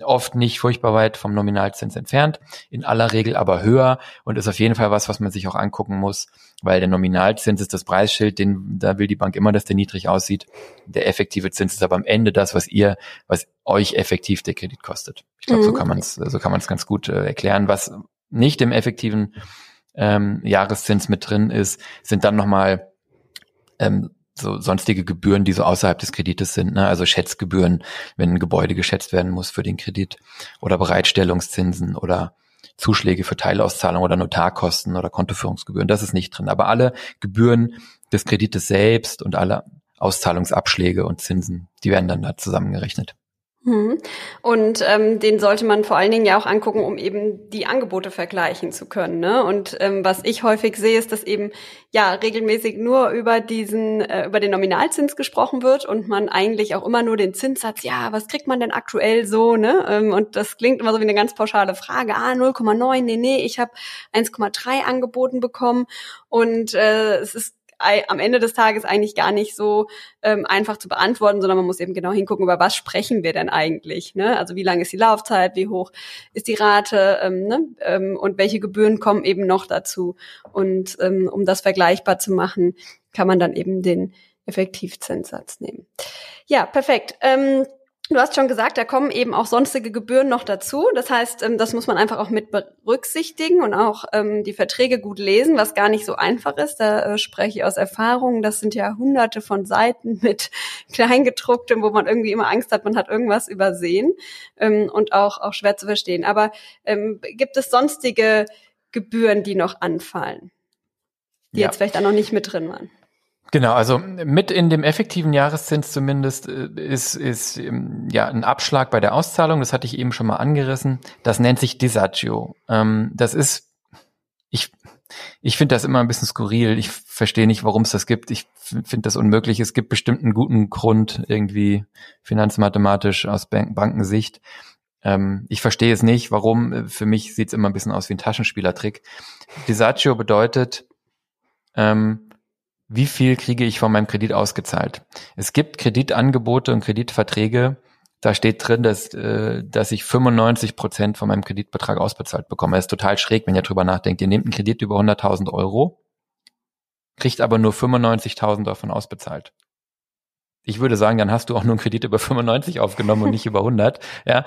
oft nicht furchtbar weit vom Nominalzins entfernt, in aller Regel aber höher und ist auf jeden Fall was, was man sich auch angucken muss, weil der Nominalzins ist das Preisschild, den, da will die Bank immer, dass der niedrig aussieht. Der effektive Zins ist aber am Ende das, was ihr, was euch effektiv der Kredit kostet. Ich glaube, mhm. so kann man es, so kann man es ganz gut äh, erklären. Was nicht im effektiven ähm, Jahreszins mit drin ist, sind dann nochmal ähm, so sonstige Gebühren, die so außerhalb des Kredites sind, ne? also Schätzgebühren, wenn ein Gebäude geschätzt werden muss für den Kredit oder Bereitstellungszinsen oder Zuschläge für Teilauszahlung oder Notarkosten oder Kontoführungsgebühren, das ist nicht drin. Aber alle Gebühren des Kredites selbst und alle Auszahlungsabschläge und Zinsen, die werden dann da zusammengerechnet. Mhm. Und ähm, den sollte man vor allen Dingen ja auch angucken, um eben die Angebote vergleichen zu können. Ne? Und ähm, was ich häufig sehe, ist, dass eben ja regelmäßig nur über diesen äh, über den Nominalzins gesprochen wird und man eigentlich auch immer nur den Zinssatz, ja, was kriegt man denn aktuell so? Ne? Ähm, und das klingt immer so wie eine ganz pauschale Frage. Ah, 0,9, nee, nee, ich habe 1,3 angeboten bekommen und äh, es ist am Ende des Tages eigentlich gar nicht so ähm, einfach zu beantworten, sondern man muss eben genau hingucken, über was sprechen wir denn eigentlich. Ne? Also wie lang ist die Laufzeit, wie hoch ist die Rate ähm, ne? ähm, und welche Gebühren kommen eben noch dazu. Und ähm, um das vergleichbar zu machen, kann man dann eben den Effektivzinssatz nehmen. Ja, perfekt. Ähm, Du hast schon gesagt, da kommen eben auch sonstige Gebühren noch dazu. Das heißt, ähm, das muss man einfach auch mit berücksichtigen und auch ähm, die Verträge gut lesen, was gar nicht so einfach ist. Da äh, spreche ich aus Erfahrung. Das sind ja hunderte von Seiten mit Kleingedrucktem, wo man irgendwie immer Angst hat, man hat irgendwas übersehen ähm, und auch, auch schwer zu verstehen. Aber gibt es sonstige Gebühren, die noch anfallen, die ja. jetzt vielleicht auch noch nicht mit drin waren? Genau, also mit in dem effektiven Jahreszins zumindest äh, ist, ist ähm, ja ein Abschlag bei der Auszahlung, das hatte ich eben schon mal angerissen. Das nennt sich Disagio. Ähm, das ist, ich, ich finde das immer ein bisschen skurril. Ich verstehe nicht, warum es das gibt. Ich finde das unmöglich. Es gibt bestimmt einen guten Grund, irgendwie finanzmathematisch aus Bankensicht. Ähm, ich verstehe es nicht, warum. Für mich sieht es immer ein bisschen aus wie ein Taschenspielertrick. Disagio bedeutet, ähm, wie viel kriege ich von meinem Kredit ausgezahlt. Es gibt Kreditangebote und Kreditverträge, da steht drin, dass, äh, dass ich 95 Prozent von meinem Kreditbetrag ausbezahlt bekomme. Das ist total schräg, wenn ihr drüber nachdenkt. Ihr nehmt einen Kredit über 100.000 Euro, kriegt aber nur 95.000 davon ausbezahlt. ich würde sagen, dann hast du auch nur einen Kredit über 95 aufgenommen und nicht über 100. Ja,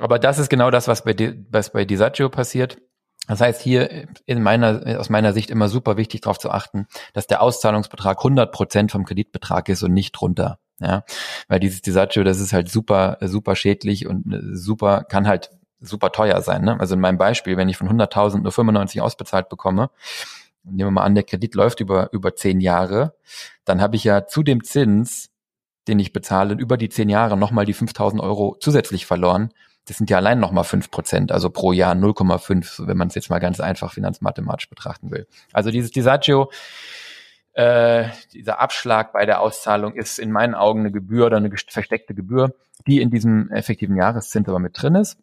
aber das ist genau das, was bei, was bei Disagio passiert. Das heißt, hier in meiner, aus meiner Sicht immer super wichtig darauf zu achten, dass der Auszahlungsbetrag 100 Prozent vom Kreditbetrag ist und nicht drunter. Ja, weil dieses Disagio, das ist halt super, super schädlich und äh, super, kann halt super teuer sein. Ne? Also in meinem Beispiel, wenn ich von 100.000 nur 95 ausbezahlt bekomme, nehmen wir mal an, der Kredit läuft über, über zehn Jahre, dann habe ich ja zu dem Zins, den ich bezahle, über die zehn Jahre nochmal die 5.000 Euro zusätzlich verloren das sind ja allein nochmal fünf Prozent, also pro Jahr 0,5, wenn man es jetzt mal ganz einfach finanzmathematisch betrachten will. Also dieses Disagio, äh, dieser Abschlag bei der Auszahlung ist in meinen Augen eine Gebühr oder eine versteckte Gebühr, die in diesem effektiven Jahreszins aber mit drin ist.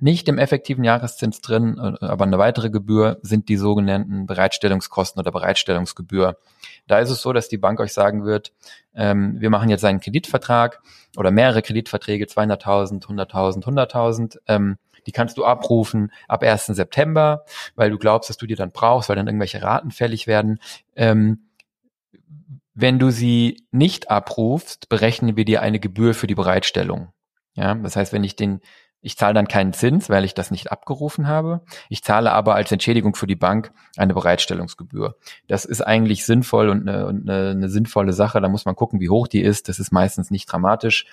Nicht im effektiven Jahreszins drin, äh, aber eine weitere Gebühr sind die sogenannten Bereitstellungskosten oder Bereitstellungsgebühr. Da ist es so, dass die Bank euch sagen wird, ähm, wir machen jetzt einen Kreditvertrag oder mehrere Kreditverträge, 200.000, 100.000, 100.000. Ähm, die kannst du abrufen ab 1. September, weil du glaubst, dass du die dann brauchst, weil dann irgendwelche Raten fällig werden. Ähm, wenn du sie nicht abrufst, berechnen wir dir eine Gebühr für die Bereitstellung. Ja, das heißt, wenn ich den ich zahle dann keinen Zins, weil ich das nicht abgerufen habe. Ich zahle aber als Entschädigung für die Bank eine Bereitstellungsgebühr. Das ist eigentlich sinnvoll und eine, und eine, eine sinnvolle Sache. Da muss man gucken, wie hoch die ist. Das ist meistens nicht dramatisch.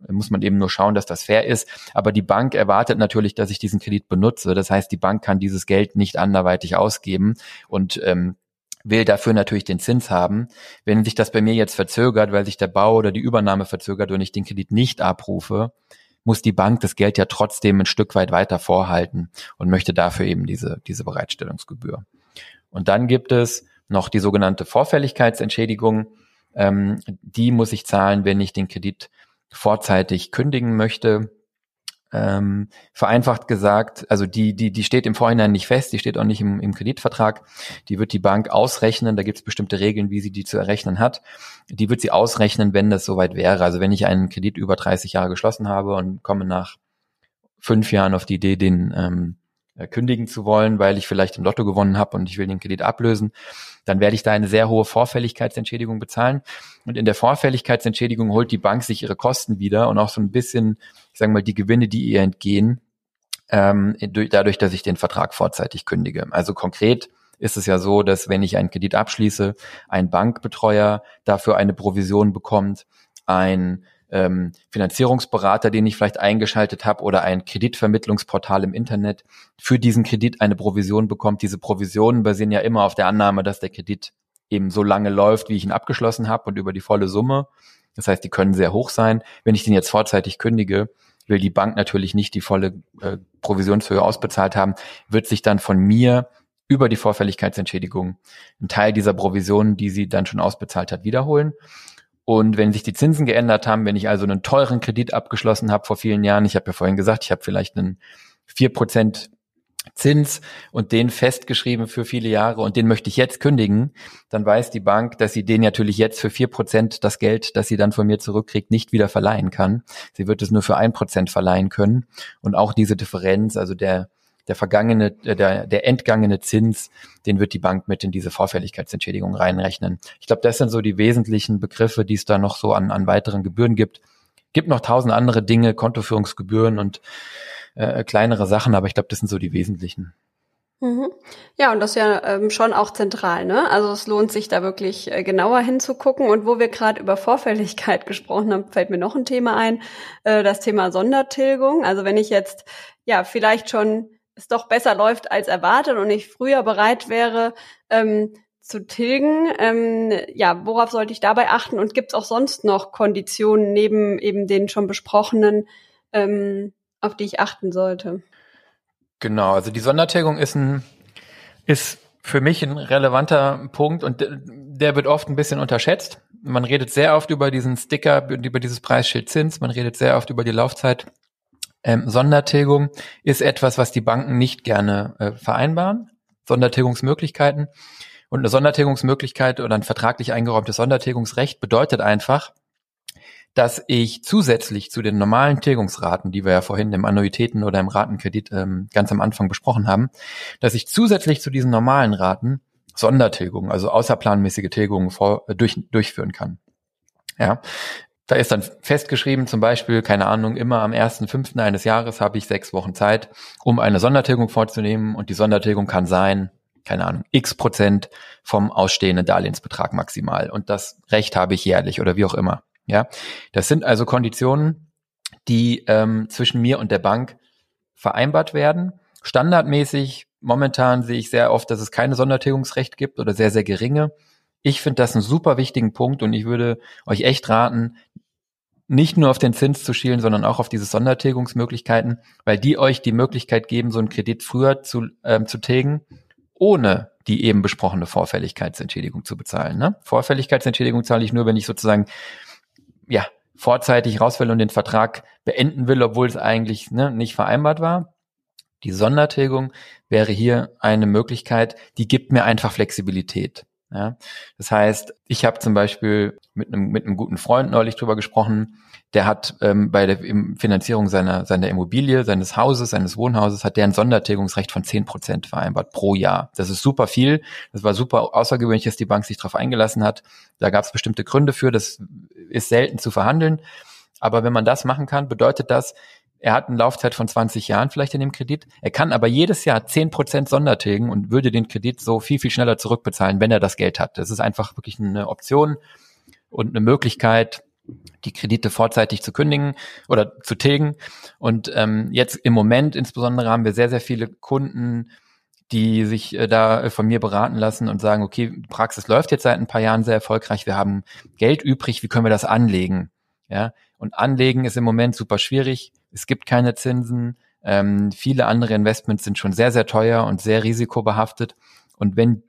Da muss man eben nur schauen, dass das fair ist. Aber die Bank erwartet natürlich, dass ich diesen Kredit benutze. Das heißt, die Bank kann dieses Geld nicht anderweitig ausgeben und ähm, will dafür natürlich den Zins haben. Wenn sich das bei mir jetzt verzögert, weil sich der Bau oder die Übernahme verzögert und ich den Kredit nicht abrufe, muss die Bank das Geld ja trotzdem ein Stück weit weiter vorhalten und möchte dafür eben diese, diese Bereitstellungsgebühr. Und dann gibt es noch die sogenannte Vorfälligkeitsentschädigung. Ähm, die muss ich zahlen, wenn ich den Kredit vorzeitig kündigen möchte ähm, vereinfacht gesagt, also die, die, die steht im Vorhinein nicht fest, die steht auch nicht im, im Kreditvertrag. Die wird die Bank ausrechnen, da gibt es bestimmte Regeln, wie sie die zu errechnen hat. Die wird sie ausrechnen, wenn das soweit wäre. Also wenn ich einen Kredit über 30 Jahre geschlossen habe und komme nach fünf Jahren auf die Idee, den ähm, äh, kündigen zu wollen, weil ich vielleicht im Lotto gewonnen habe und ich will den Kredit ablösen, dann werde ich da eine sehr hohe Vorfälligkeitsentschädigung bezahlen. Und in der Vorfälligkeitsentschädigung holt die Bank sich ihre Kosten wieder und auch so ein bisschen, ich sage mal, die Gewinne, die ihr entgehen, ähm, dadurch, dass ich den Vertrag vorzeitig kündige. Also konkret ist es ja so, dass wenn ich einen Kredit abschließe, ein Bankbetreuer dafür eine Provision bekommt, ein ähm, Finanzierungsberater, den ich vielleicht eingeschaltet habe oder ein Kreditvermittlungsportal im Internet für diesen Kredit eine Provision bekommt. Diese Provisionen basieren ja immer auf der Annahme, dass der Kredit eben so lange läuft, wie ich ihn abgeschlossen habe und über die volle Summe. Das heißt, die können sehr hoch sein. Wenn ich den jetzt vorzeitig kündige, will die Bank natürlich nicht die volle äh, Provisionshöhe ausbezahlt haben, wird sich dann von mir über die Vorfälligkeitsentschädigung einen Teil dieser Provisionen, die sie dann schon ausbezahlt hat, wiederholen. Und wenn sich die Zinsen geändert haben, wenn ich also einen teuren Kredit abgeschlossen habe vor vielen Jahren, ich habe ja vorhin gesagt, ich habe vielleicht einen Zins und den festgeschrieben für viele Jahre und den möchte ich jetzt kündigen, dann weiß die Bank, dass sie den natürlich jetzt für vier Prozent das Geld, das sie dann von mir zurückkriegt, nicht wieder verleihen kann. Sie wird es nur für ein Prozent verleihen können. Und auch diese Differenz, also der, der vergangene, äh, der, der entgangene Zins, den wird die Bank mit in diese Vorfälligkeitsentschädigung reinrechnen. Ich glaube, das sind so die wesentlichen Begriffe, die es da noch so an, an weiteren Gebühren gibt. Gibt noch tausend andere Dinge, Kontoführungsgebühren und äh, kleinere Sachen, aber ich glaube, das sind so die wesentlichen. Mhm. Ja, und das ist ja ähm, schon auch zentral, ne? Also es lohnt sich da wirklich äh, genauer hinzugucken. Und wo wir gerade über Vorfälligkeit gesprochen haben, fällt mir noch ein Thema ein, äh, das Thema Sondertilgung. Also wenn ich jetzt ja vielleicht schon es doch besser läuft als erwartet und ich früher bereit wäre, ähm, zu tilgen. Ähm, ja, worauf sollte ich dabei achten? Und gibt es auch sonst noch Konditionen neben eben den schon besprochenen, ähm, auf die ich achten sollte? Genau, also die Sondertilgung ist ein ist für mich ein relevanter Punkt und der wird oft ein bisschen unterschätzt. Man redet sehr oft über diesen Sticker, über dieses Preisschild Zins, man redet sehr oft über die Laufzeit ähm, Sondertilgung ist etwas, was die Banken nicht gerne äh, vereinbaren. Sondertilgungsmöglichkeiten. Und eine Sondertilgungsmöglichkeit oder ein vertraglich eingeräumtes Sondertilgungsrecht bedeutet einfach, dass ich zusätzlich zu den normalen Tilgungsraten, die wir ja vorhin im Annuitäten oder im Ratenkredit ähm, ganz am Anfang besprochen haben, dass ich zusätzlich zu diesen normalen Raten Sondertilgungen, also außerplanmäßige Tilgungen vor, äh, durch, durchführen kann. Ja, da ist dann festgeschrieben, zum Beispiel, keine Ahnung, immer am 1.5. eines Jahres habe ich sechs Wochen Zeit, um eine Sondertilgung vorzunehmen und die Sondertilgung kann sein, keine Ahnung, x Prozent vom ausstehenden Darlehensbetrag maximal und das Recht habe ich jährlich oder wie auch immer. Ja, das sind also Konditionen, die ähm, zwischen mir und der Bank vereinbart werden. Standardmäßig momentan sehe ich sehr oft, dass es keine Sondertilgungsrecht gibt oder sehr, sehr geringe. Ich finde das einen super wichtigen Punkt und ich würde euch echt raten, nicht nur auf den Zins zu schielen, sondern auch auf diese Sondertilgungsmöglichkeiten, weil die euch die Möglichkeit geben, so einen Kredit früher zu, ähm, zu tilgen, ohne die eben besprochene Vorfälligkeitsentschädigung zu bezahlen. Ne? Vorfälligkeitsentschädigung zahle ich nur, wenn ich sozusagen ja vorzeitig raus will und den Vertrag beenden will, obwohl es eigentlich ne, nicht vereinbart war. Die Sondertilgung wäre hier eine Möglichkeit, die gibt mir einfach Flexibilität. Ja? Das heißt, ich habe zum Beispiel mit einem, mit einem guten Freund neulich drüber gesprochen, der hat ähm, bei der Finanzierung seiner, seiner Immobilie, seines Hauses, seines Wohnhauses, hat der ein Sondertilgungsrecht von zehn Prozent vereinbart pro Jahr. Das ist super viel. Das war super außergewöhnlich, dass die Bank sich darauf eingelassen hat. Da gab es bestimmte Gründe für. Das ist selten zu verhandeln. Aber wenn man das machen kann, bedeutet das, er hat eine Laufzeit von 20 Jahren vielleicht in dem Kredit. Er kann aber jedes Jahr 10 Prozent Sondertilgen und würde den Kredit so viel, viel schneller zurückbezahlen, wenn er das Geld hat. Das ist einfach wirklich eine Option und eine Möglichkeit, die Kredite vorzeitig zu kündigen oder zu tilgen. Und ähm, jetzt im Moment insbesondere haben wir sehr, sehr viele Kunden, die sich äh, da von mir beraten lassen und sagen, okay, Praxis läuft jetzt seit ein paar Jahren sehr erfolgreich, wir haben Geld übrig, wie können wir das anlegen? Ja, und anlegen ist im Moment super schwierig es gibt keine Zinsen. Ähm, viele andere Investments sind schon sehr, sehr teuer und sehr risikobehaftet. Und wenn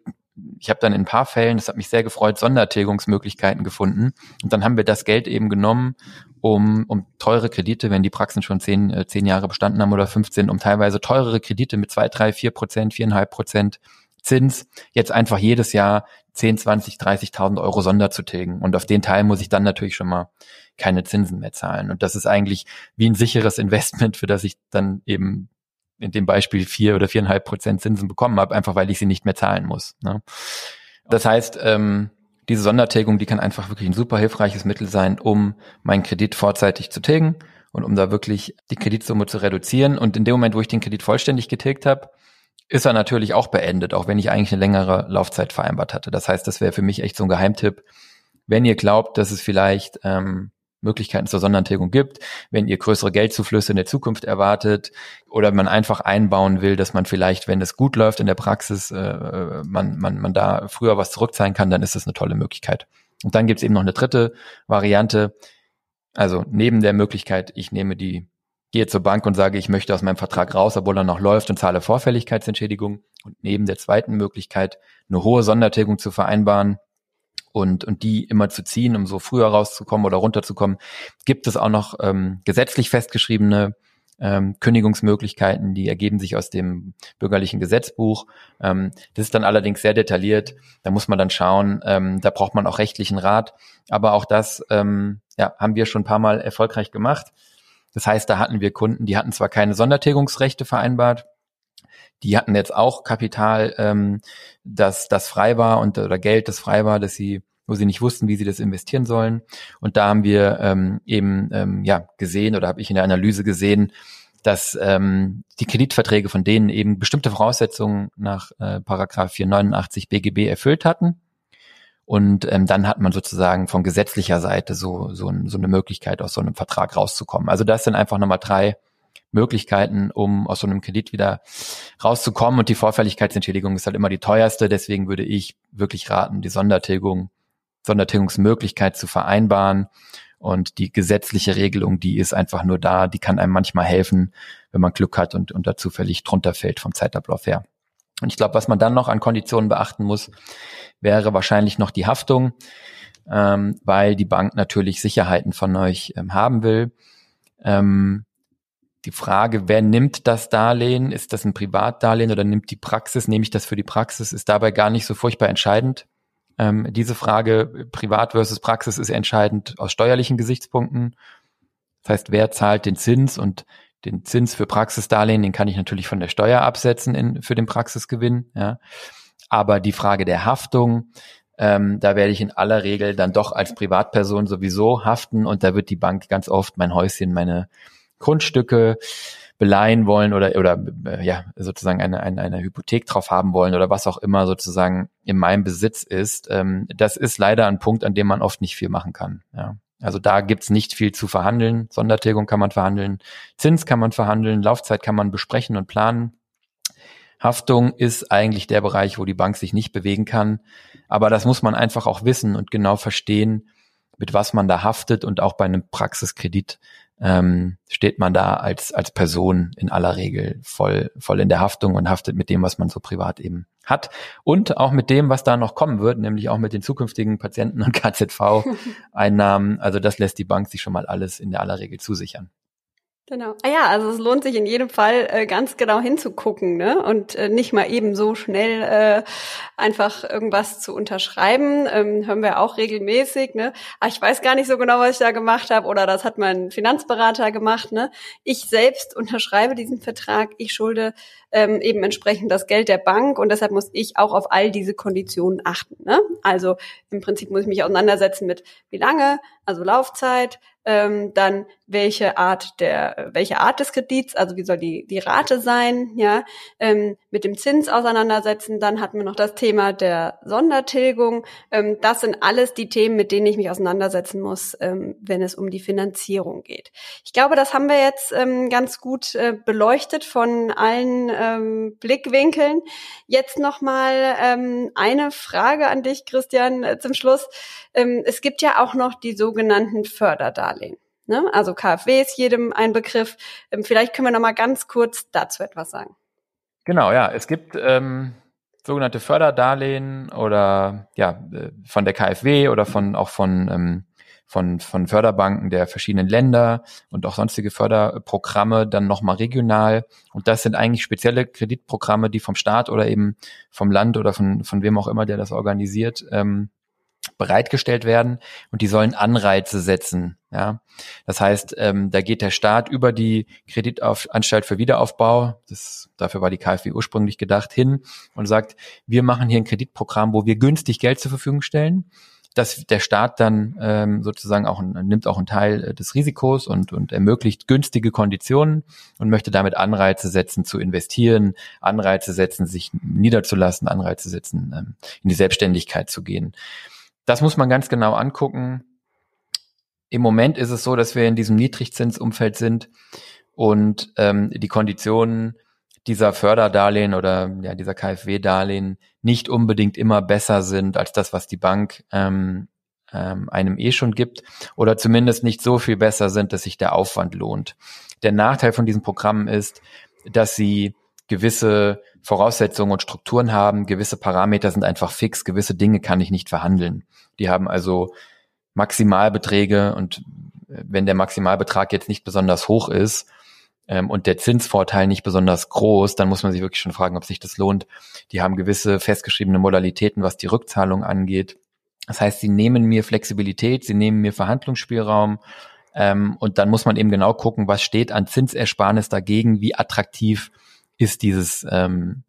ich habe dann in ein paar Fällen, das hat mich sehr gefreut, Sondertilgungsmöglichkeiten gefunden. Und dann haben wir das Geld eben genommen, um, um teure Kredite, wenn die Praxen schon zehn, äh, zehn Jahre bestanden haben oder 15, um teilweise teurere Kredite mit zwei, drei, vier Prozent, viereinhalb Prozent Zins jetzt einfach jedes Jahr 10, 20, 30.000 Euro Sonder zu tilgen. Und auf den Teil muss ich dann natürlich schon mal keine Zinsen mehr zahlen. Und das ist eigentlich wie ein sicheres Investment, für das ich dann eben in dem Beispiel vier oder viereinhalb Prozent Zinsen bekommen habe, einfach weil ich sie nicht mehr zahlen muss. Ne? Das heißt, ähm, diese Sondertilgung, die kann einfach wirklich ein super hilfreiches Mittel sein, um meinen Kredit vorzeitig zu tilgen und um da wirklich die Kreditsumme zu reduzieren. Und in dem Moment, wo ich den Kredit vollständig getilgt habe, ist er natürlich auch beendet, auch wenn ich eigentlich eine längere Laufzeit vereinbart hatte. Das heißt, das wäre für mich echt so ein Geheimtipp. Wenn ihr glaubt, dass es vielleicht ähm, Möglichkeiten zur Sondertilgung gibt, wenn ihr größere Geldzuflüsse in der Zukunft erwartet oder man einfach einbauen will, dass man vielleicht, wenn es gut läuft in der Praxis, äh, äh man, man, man da früher was zurückzahlen kann, dann ist das eine tolle Möglichkeit. Und dann gibt's eben noch eine dritte Variante, also neben der Möglichkeit, ich nehme die gehe zur Bank und sage, ich möchte aus meinem Vertrag raus, obwohl er noch läuft und zahle Vorfälligkeitsentschädigung. Und neben der zweiten Möglichkeit, eine hohe Sondertilgung zu vereinbaren und, und die immer zu ziehen, um so früher rauszukommen oder runterzukommen, gibt es auch noch ähm, gesetzlich festgeschriebene ähm, Kündigungsmöglichkeiten, die ergeben sich aus dem bürgerlichen Gesetzbuch. Ähm, das ist dann allerdings sehr detailliert. Da muss man dann schauen, ähm, da braucht man auch rechtlichen Rat. Aber auch das ähm, ja, haben wir schon ein paar Mal erfolgreich gemacht. Das heißt, da hatten wir Kunden, die hatten zwar keine Sondertilgungsrechte vereinbart, die hatten jetzt auch Kapital, ähm, das, das frei war und oder Geld, das frei war, dass sie, wo sie nicht wussten, wie sie das investieren sollen. Und da haben wir ähm, eben ähm, ja gesehen oder habe ich in der Analyse gesehen, dass ähm, die Kreditverträge von denen eben bestimmte Voraussetzungen nach äh, Paragraph 489 BGB erfüllt hatten. Und ähm, dann hat man sozusagen von gesetzlicher Seite so, so, so eine Möglichkeit, aus so einem Vertrag rauszukommen. Also das sind einfach nochmal drei Möglichkeiten, um aus so einem Kredit wieder rauszukommen. Und die Vorfälligkeitsentschädigung ist halt immer die teuerste. Deswegen würde ich wirklich raten, die Sondertilgung, Sondertilgungsmöglichkeit zu vereinbaren. Und die gesetzliche Regelung, die ist einfach nur da, die kann einem manchmal helfen, wenn man Glück hat und, und da zufällig drunter fällt vom Zeitablauf her. Und ich glaube, was man dann noch an Konditionen beachten muss, wäre wahrscheinlich noch die Haftung, ähm, weil die Bank natürlich Sicherheiten von euch ähm, haben will. Ähm, die Frage, wer nimmt das Darlehen? Ist das ein Privatdarlehen oder nimmt die Praxis? Nehme ich das für die Praxis? Ist dabei gar nicht so furchtbar entscheidend. Ähm, diese Frage, Privat versus Praxis, ist entscheidend aus steuerlichen Gesichtspunkten. Das heißt, wer zahlt den Zins und den Zins für Praxisdarlehen, den kann ich natürlich von der Steuer absetzen in, für den Praxisgewinn. Ja. Aber die Frage der Haftung, ähm, da werde ich in aller Regel dann doch als Privatperson sowieso haften und da wird die Bank ganz oft mein Häuschen, meine Grundstücke beleihen wollen oder oder äh, ja sozusagen eine, eine eine Hypothek drauf haben wollen oder was auch immer sozusagen in meinem Besitz ist. Ähm, das ist leider ein Punkt, an dem man oft nicht viel machen kann. Ja. Also da gibt's nicht viel zu verhandeln. Sondertilgung kann man verhandeln, Zins kann man verhandeln, Laufzeit kann man besprechen und planen. Haftung ist eigentlich der Bereich, wo die Bank sich nicht bewegen kann. Aber das muss man einfach auch wissen und genau verstehen, mit was man da haftet und auch bei einem Praxiskredit ähm, steht man da als, als Person in aller Regel voll, voll in der Haftung und haftet mit dem, was man so privat eben hat und auch mit dem, was da noch kommen wird, nämlich auch mit den zukünftigen Patienten- und KZV-Einnahmen. Also das lässt die Bank sich schon mal alles in der aller Regel zusichern. Genau. Ah ja, also es lohnt sich in jedem Fall äh, ganz genau hinzugucken, ne? Und äh, nicht mal eben so schnell äh, einfach irgendwas zu unterschreiben. Ähm, hören wir auch regelmäßig, ne? Ah, ich weiß gar nicht so genau, was ich da gemacht habe, oder das hat mein Finanzberater gemacht, ne? Ich selbst unterschreibe diesen Vertrag, ich schulde ähm, eben entsprechend das Geld der Bank und deshalb muss ich auch auf all diese Konditionen achten. Ne? Also im Prinzip muss ich mich auseinandersetzen mit wie lange, also Laufzeit, ähm, dann welche Art der, welche Art des Kredits, also wie soll die, die Rate sein, ja, ähm, mit dem Zins auseinandersetzen. Dann hatten wir noch das Thema der Sondertilgung. Ähm, das sind alles die Themen, mit denen ich mich auseinandersetzen muss, ähm, wenn es um die Finanzierung geht. Ich glaube, das haben wir jetzt ähm, ganz gut äh, beleuchtet von allen ähm, Blickwinkeln. Jetzt nochmal ähm, eine Frage an dich, Christian, äh, zum Schluss. Ähm, es gibt ja auch noch die sogenannten Förderdarlehen. Ne? Also KfW ist jedem ein Begriff. Ähm, vielleicht können wir noch mal ganz kurz dazu etwas sagen. Genau, ja. Es gibt ähm, sogenannte Förderdarlehen oder ja äh, von der KfW oder von auch von ähm, von, von Förderbanken der verschiedenen Länder und auch sonstige Förderprogramme dann nochmal regional. Und das sind eigentlich spezielle Kreditprogramme, die vom Staat oder eben vom Land oder von, von wem auch immer, der das organisiert, ähm, bereitgestellt werden und die sollen Anreize setzen. Ja, das heißt, ähm, da geht der Staat über die Kreditanstalt für Wiederaufbau, das, dafür war die KfW ursprünglich gedacht, hin und sagt, wir machen hier ein Kreditprogramm, wo wir günstig Geld zur Verfügung stellen dass der Staat dann ähm, sozusagen auch nimmt auch einen Teil äh, des Risikos und, und ermöglicht günstige Konditionen und möchte damit Anreize setzen zu investieren, Anreize setzen, sich niederzulassen, Anreize setzen, ähm, in die Selbstständigkeit zu gehen. Das muss man ganz genau angucken. Im Moment ist es so, dass wir in diesem Niedrigzinsumfeld sind und ähm, die Konditionen dieser Förderdarlehen oder ja, dieser KfW-Darlehen nicht unbedingt immer besser sind als das, was die Bank ähm, ähm, einem eh schon gibt oder zumindest nicht so viel besser sind, dass sich der Aufwand lohnt. Der Nachteil von diesen Programmen ist, dass sie gewisse Voraussetzungen und Strukturen haben, gewisse Parameter sind einfach fix, gewisse Dinge kann ich nicht verhandeln. Die haben also Maximalbeträge und äh, wenn der Maximalbetrag jetzt nicht besonders hoch ist, ähm, und der Zinsvorteil nicht besonders groß, dann muss man sich wirklich schon fragen, ob sich das lohnt. Die haben gewisse festgeschriebene Modalitäten, was die Rückzahlung angeht. Das heißt, sie nehmen mir Flexibilität, sie nehmen mir Verhandlungsspielraum ähm, und dann muss man eben genau gucken, was steht an Zinsersparnis dagegen, wie attraktiv ist dieses ähm,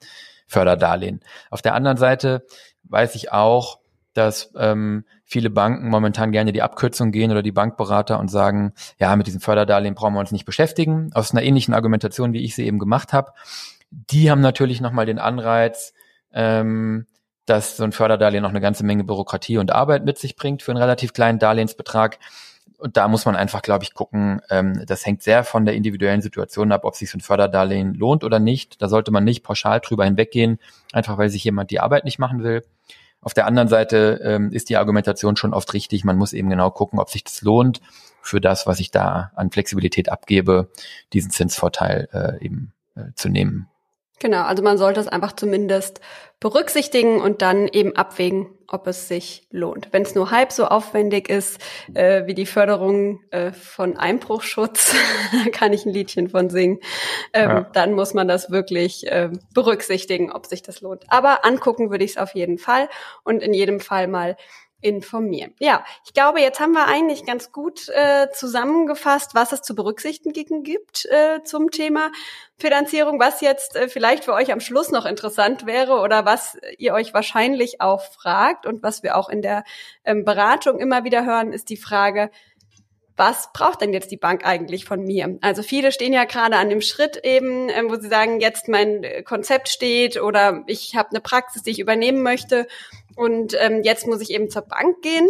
Förderdarlehen. Auf der anderen Seite weiß ich auch, dass ähm, viele Banken momentan gerne die Abkürzung gehen oder die Bankberater und sagen, ja, mit diesem Förderdarlehen brauchen wir uns nicht beschäftigen, aus einer ähnlichen Argumentation, wie ich sie eben gemacht habe. Die haben natürlich nochmal den Anreiz, ähm, dass so ein Förderdarlehen noch eine ganze Menge Bürokratie und Arbeit mit sich bringt für einen relativ kleinen Darlehensbetrag. Und da muss man einfach, glaube ich, gucken, ähm, das hängt sehr von der individuellen Situation ab, ob sich so ein Förderdarlehen lohnt oder nicht. Da sollte man nicht pauschal drüber hinweggehen, einfach weil sich jemand die Arbeit nicht machen will. Auf der anderen Seite ähm, ist die Argumentation schon oft richtig. Man muss eben genau gucken, ob sich das lohnt, für das, was ich da an Flexibilität abgebe, diesen Zinsvorteil äh, eben äh, zu nehmen. Genau, also man sollte es einfach zumindest berücksichtigen und dann eben abwägen, ob es sich lohnt. Wenn es nur halb so aufwendig ist äh, wie die Förderung äh, von Einbruchschutz, da kann ich ein Liedchen von singen, ähm, ja. dann muss man das wirklich äh, berücksichtigen, ob sich das lohnt. Aber angucken würde ich es auf jeden Fall und in jedem Fall mal informieren. Ja, ich glaube, jetzt haben wir eigentlich ganz gut äh, zusammengefasst, was es zu berücksichtigen gibt äh, zum Thema Finanzierung, was jetzt äh, vielleicht für euch am Schluss noch interessant wäre oder was ihr euch wahrscheinlich auch fragt und was wir auch in der ähm, Beratung immer wieder hören, ist die Frage, was braucht denn jetzt die Bank eigentlich von mir? Also viele stehen ja gerade an dem Schritt eben, ähm, wo sie sagen, jetzt mein äh, Konzept steht oder ich habe eine Praxis, die ich übernehmen möchte und ähm, jetzt muss ich eben zur Bank gehen.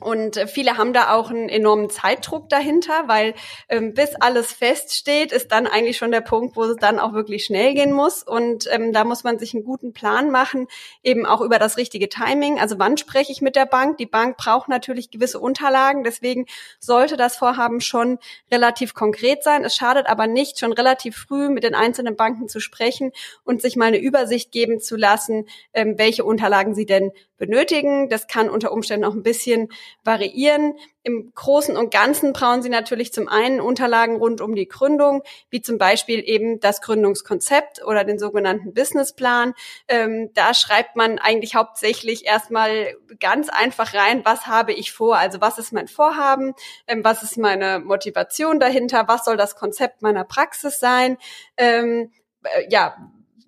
Und äh, viele haben da auch einen enormen Zeitdruck dahinter, weil ähm, bis alles feststeht, ist dann eigentlich schon der Punkt, wo es dann auch wirklich schnell gehen muss. Und ähm, da muss man sich einen guten Plan machen, eben auch über das richtige Timing. Also wann spreche ich mit der Bank? Die Bank braucht natürlich gewisse Unterlagen, deswegen sollte das Vorhaben schon relativ konkret sein. Es schadet aber nicht, schon relativ früh mit den einzelnen Banken zu sprechen und sich mal eine Übersicht geben zu lassen, ähm, welche Unterlagen sie denn benötigen. Das kann unter Umständen auch ein bisschen variieren. Im Großen und Ganzen brauchen Sie natürlich zum einen Unterlagen rund um die Gründung, wie zum Beispiel eben das Gründungskonzept oder den sogenannten Businessplan. Ähm, da schreibt man eigentlich hauptsächlich erstmal ganz einfach rein, was habe ich vor, also was ist mein Vorhaben, ähm, was ist meine Motivation dahinter, was soll das Konzept meiner Praxis sein, ähm, äh, ja,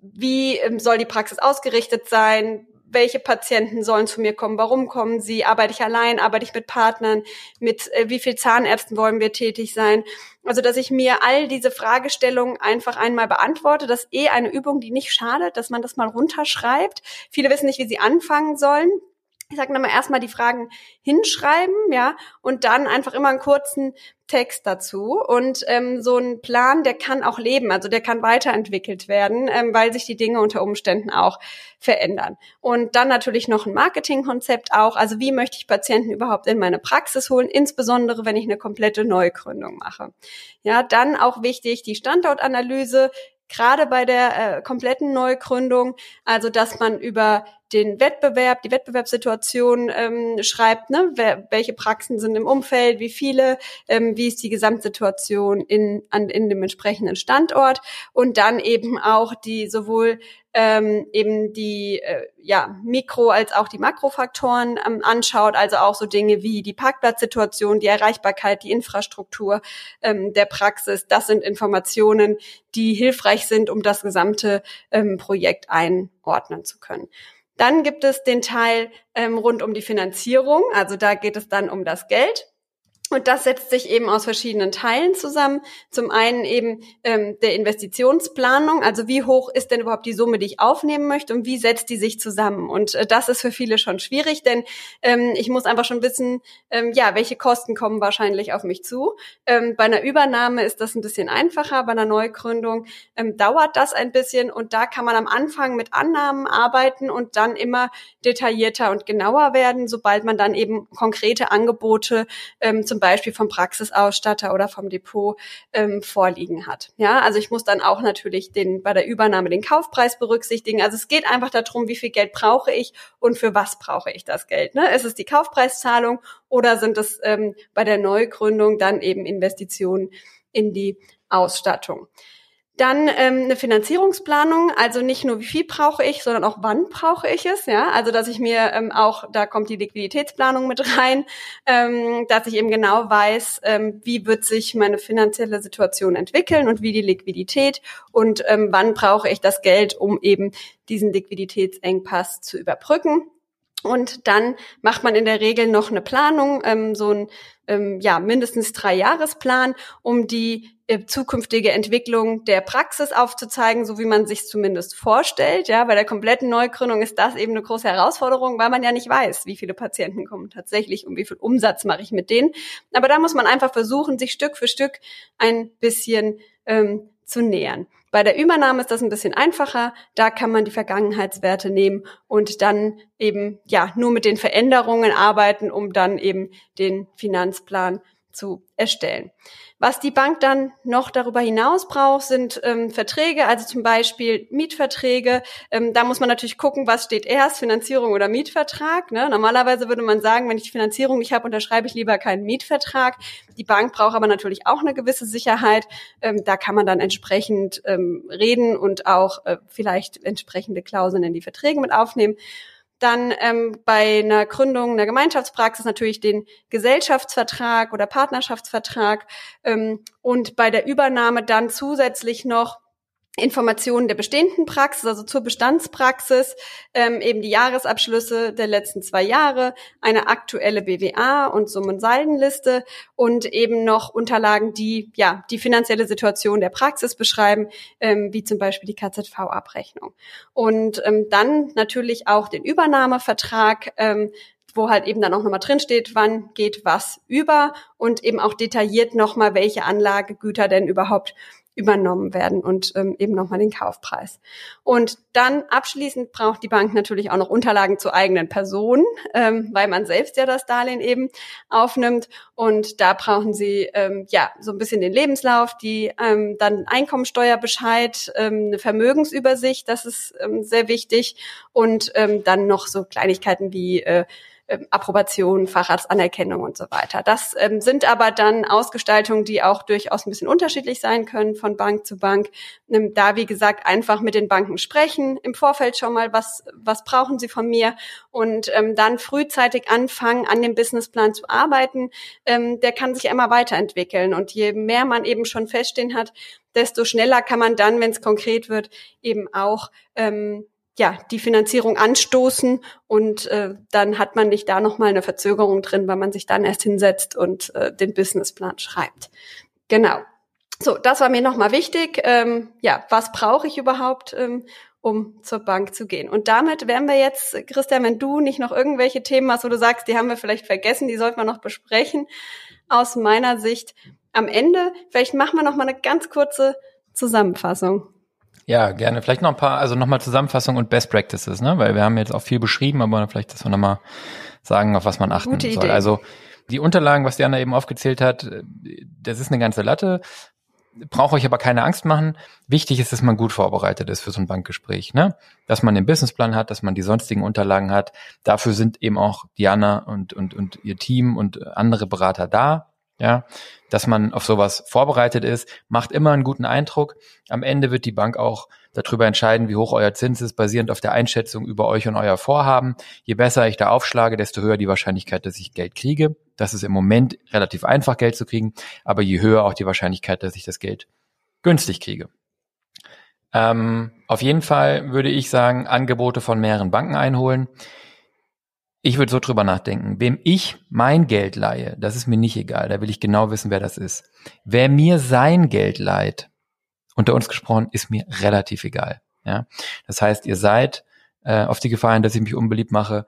wie ähm, soll die Praxis ausgerichtet sein, welche Patienten sollen zu mir kommen, warum kommen sie, arbeite ich allein, arbeite ich mit Partnern, mit äh, wie viel Zahnärzten wollen wir tätig sein. Also, dass ich mir all diese Fragestellungen einfach einmal beantworte, das ist eh eine Übung, die nicht schadet, dass man das mal runterschreibt. Viele wissen nicht, wie sie anfangen sollen ich sage nochmal erstmal die Fragen hinschreiben, ja, und dann einfach immer einen kurzen Text dazu. Und ähm, so ein Plan, der kann auch leben, also der kann weiterentwickelt werden, ähm, weil sich die Dinge unter Umständen auch verändern. Und dann natürlich noch ein Marketingkonzept auch. Also wie möchte ich Patienten überhaupt in meine Praxis holen, insbesondere wenn ich eine komplette Neugründung mache. Ja, dann auch wichtig die Standortanalyse gerade bei der äh, kompletten Neugründung, also dass man über den Wettbewerb, die Wettbewerbssituation ähm, schreibt, ne? Wer, welche Praxen sind im Umfeld, wie viele, ähm, wie ist die Gesamtsituation in, an, in dem entsprechenden Standort und dann eben auch die sowohl ähm, eben die äh, ja, Mikro- als auch die Makrofaktoren ähm, anschaut, also auch so Dinge wie die Parkplatzsituation, die Erreichbarkeit, die Infrastruktur ähm, der Praxis. Das sind Informationen, die hilfreich sind, um das gesamte ähm, Projekt einordnen zu können. Dann gibt es den Teil ähm, rund um die Finanzierung. Also da geht es dann um das Geld. Und das setzt sich eben aus verschiedenen Teilen zusammen. Zum einen eben ähm, der Investitionsplanung, also wie hoch ist denn überhaupt die Summe, die ich aufnehmen möchte und wie setzt die sich zusammen. Und äh, das ist für viele schon schwierig, denn ähm, ich muss einfach schon wissen, ähm, ja, welche Kosten kommen wahrscheinlich auf mich zu. Ähm, bei einer Übernahme ist das ein bisschen einfacher, bei einer Neugründung ähm, dauert das ein bisschen und da kann man am Anfang mit Annahmen arbeiten und dann immer detaillierter und genauer werden, sobald man dann eben konkrete Angebote ähm, zum Beispiel vom Praxisausstatter oder vom Depot ähm, vorliegen hat. Ja, also ich muss dann auch natürlich den bei der Übernahme den Kaufpreis berücksichtigen. Also es geht einfach darum, wie viel Geld brauche ich und für was brauche ich das Geld. Ne? Ist es die Kaufpreiszahlung oder sind es ähm, bei der Neugründung dann eben Investitionen in die Ausstattung? Dann ähm, eine Finanzierungsplanung, also nicht nur wie viel brauche ich, sondern auch wann brauche ich es, ja. Also dass ich mir ähm, auch, da kommt die Liquiditätsplanung mit rein, ähm, dass ich eben genau weiß, ähm, wie wird sich meine finanzielle Situation entwickeln und wie die Liquidität und ähm, wann brauche ich das Geld, um eben diesen Liquiditätsengpass zu überbrücken. Und dann macht man in der Regel noch eine Planung, ähm, so ein ähm, ja mindestens drei Jahresplan, um die äh, zukünftige Entwicklung der Praxis aufzuzeigen, so wie man sich zumindest vorstellt. Ja, bei der kompletten Neugründung ist das eben eine große Herausforderung, weil man ja nicht weiß, wie viele Patienten kommen tatsächlich und wie viel Umsatz mache ich mit denen. Aber da muss man einfach versuchen, sich Stück für Stück ein bisschen ähm, zu nähern. Bei der Übernahme ist das ein bisschen einfacher. Da kann man die Vergangenheitswerte nehmen und dann eben, ja, nur mit den Veränderungen arbeiten, um dann eben den Finanzplan zu erstellen. Was die Bank dann noch darüber hinaus braucht, sind ähm, Verträge, also zum Beispiel Mietverträge. Ähm, da muss man natürlich gucken, was steht erst, Finanzierung oder Mietvertrag. Ne? Normalerweise würde man sagen, wenn ich die Finanzierung nicht habe, unterschreibe ich lieber keinen Mietvertrag. Die Bank braucht aber natürlich auch eine gewisse Sicherheit. Ähm, da kann man dann entsprechend ähm, reden und auch äh, vielleicht entsprechende Klauseln in die Verträge mit aufnehmen. Dann ähm, bei einer Gründung einer Gemeinschaftspraxis natürlich den Gesellschaftsvertrag oder Partnerschaftsvertrag ähm, und bei der Übernahme dann zusätzlich noch Informationen der bestehenden Praxis, also zur Bestandspraxis, ähm, eben die Jahresabschlüsse der letzten zwei Jahre, eine aktuelle BWA und Summensaldenliste und eben noch Unterlagen, die ja die finanzielle Situation der Praxis beschreiben, ähm, wie zum Beispiel die KZV-Abrechnung. Und ähm, dann natürlich auch den Übernahmevertrag, ähm, wo halt eben dann auch nochmal drinsteht, wann geht was über und eben auch detailliert nochmal, welche Anlagegüter denn überhaupt übernommen werden und ähm, eben nochmal den Kaufpreis. Und dann abschließend braucht die Bank natürlich auch noch Unterlagen zu eigenen Personen, ähm, weil man selbst ja das Darlehen eben aufnimmt. Und da brauchen sie ähm, ja so ein bisschen den Lebenslauf, die ähm, dann Einkommensteuerbescheid, ähm, eine Vermögensübersicht, das ist ähm, sehr wichtig und ähm, dann noch so Kleinigkeiten wie äh, ähm, Approbation, Facharztanerkennung und so weiter. Das ähm, sind aber dann Ausgestaltungen, die auch durchaus ein bisschen unterschiedlich sein können von Bank zu Bank. Ähm, da, wie gesagt, einfach mit den Banken sprechen, im Vorfeld schon mal, was, was brauchen sie von mir und ähm, dann frühzeitig anfangen, an dem Businessplan zu arbeiten. Ähm, der kann sich immer weiterentwickeln und je mehr man eben schon feststehen hat, desto schneller kann man dann, wenn es konkret wird, eben auch ähm, ja, die Finanzierung anstoßen und äh, dann hat man nicht da nochmal eine Verzögerung drin, weil man sich dann erst hinsetzt und äh, den Businessplan schreibt. Genau. So, das war mir nochmal wichtig. Ähm, ja, was brauche ich überhaupt, ähm, um zur Bank zu gehen? Und damit wären wir jetzt, Christian, wenn du nicht noch irgendwelche Themen hast, wo du sagst, die haben wir vielleicht vergessen, die sollten wir noch besprechen, aus meiner Sicht am Ende. Vielleicht machen wir noch mal eine ganz kurze Zusammenfassung. Ja, gerne. Vielleicht noch ein paar, also nochmal Zusammenfassung und Best Practices, ne? Weil wir haben jetzt auch viel beschrieben, aber vielleicht, dass wir nochmal sagen, auf was man achten Gute soll. Idee. Also die Unterlagen, was Diana eben aufgezählt hat, das ist eine ganze Latte. Brauche euch aber keine Angst machen. Wichtig ist, dass man gut vorbereitet ist für so ein Bankgespräch, ne? Dass man den Businessplan hat, dass man die sonstigen Unterlagen hat. Dafür sind eben auch Diana und, und, und ihr Team und andere Berater da ja, dass man auf sowas vorbereitet ist, macht immer einen guten Eindruck. Am Ende wird die Bank auch darüber entscheiden, wie hoch euer Zins ist, basierend auf der Einschätzung über euch und euer Vorhaben. Je besser ich da aufschlage, desto höher die Wahrscheinlichkeit, dass ich Geld kriege. Das ist im Moment relativ einfach, Geld zu kriegen, aber je höher auch die Wahrscheinlichkeit, dass ich das Geld günstig kriege. Ähm, auf jeden Fall würde ich sagen, Angebote von mehreren Banken einholen. Ich würde so drüber nachdenken. Wem ich mein Geld leihe, das ist mir nicht egal. Da will ich genau wissen, wer das ist. Wer mir sein Geld leiht, unter uns gesprochen, ist mir relativ egal. Ja, das heißt, ihr seid äh, auf die Gefahr dass ich mich unbeliebt mache,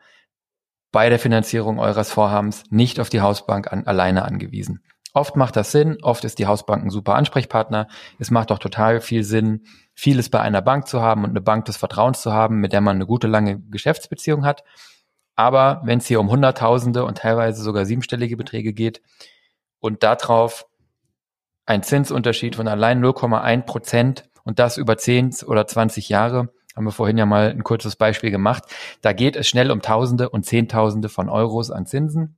bei der Finanzierung eures Vorhabens nicht auf die Hausbank an, alleine angewiesen. Oft macht das Sinn, oft ist die Hausbank ein super Ansprechpartner. Es macht auch total viel Sinn, vieles bei einer Bank zu haben und eine Bank des Vertrauens zu haben, mit der man eine gute lange Geschäftsbeziehung hat. Aber wenn es hier um Hunderttausende und teilweise sogar siebenstellige Beträge geht und darauf ein Zinsunterschied von allein 0,1 Prozent und das über 10 oder 20 Jahre, haben wir vorhin ja mal ein kurzes Beispiel gemacht, da geht es schnell um Tausende und Zehntausende von Euros an Zinsen.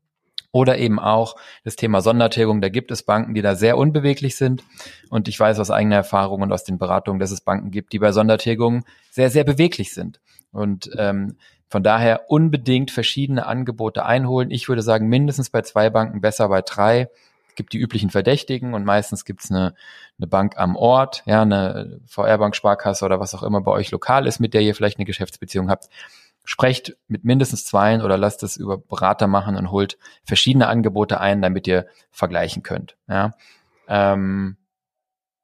Oder eben auch das Thema Sondertilgung. Da gibt es Banken, die da sehr unbeweglich sind. Und ich weiß aus eigener Erfahrung und aus den Beratungen, dass es Banken gibt, die bei Sondertilgungen sehr, sehr beweglich sind. Und ähm, von daher unbedingt verschiedene Angebote einholen. Ich würde sagen, mindestens bei zwei Banken, besser bei drei. Es gibt die üblichen Verdächtigen und meistens gibt es eine, eine Bank am Ort, ja, eine VR-Bank, Sparkasse oder was auch immer bei euch lokal ist, mit der ihr vielleicht eine Geschäftsbeziehung habt. Sprecht mit mindestens zweien oder lasst es über Berater machen und holt verschiedene Angebote ein, damit ihr vergleichen könnt. Ja. Ähm,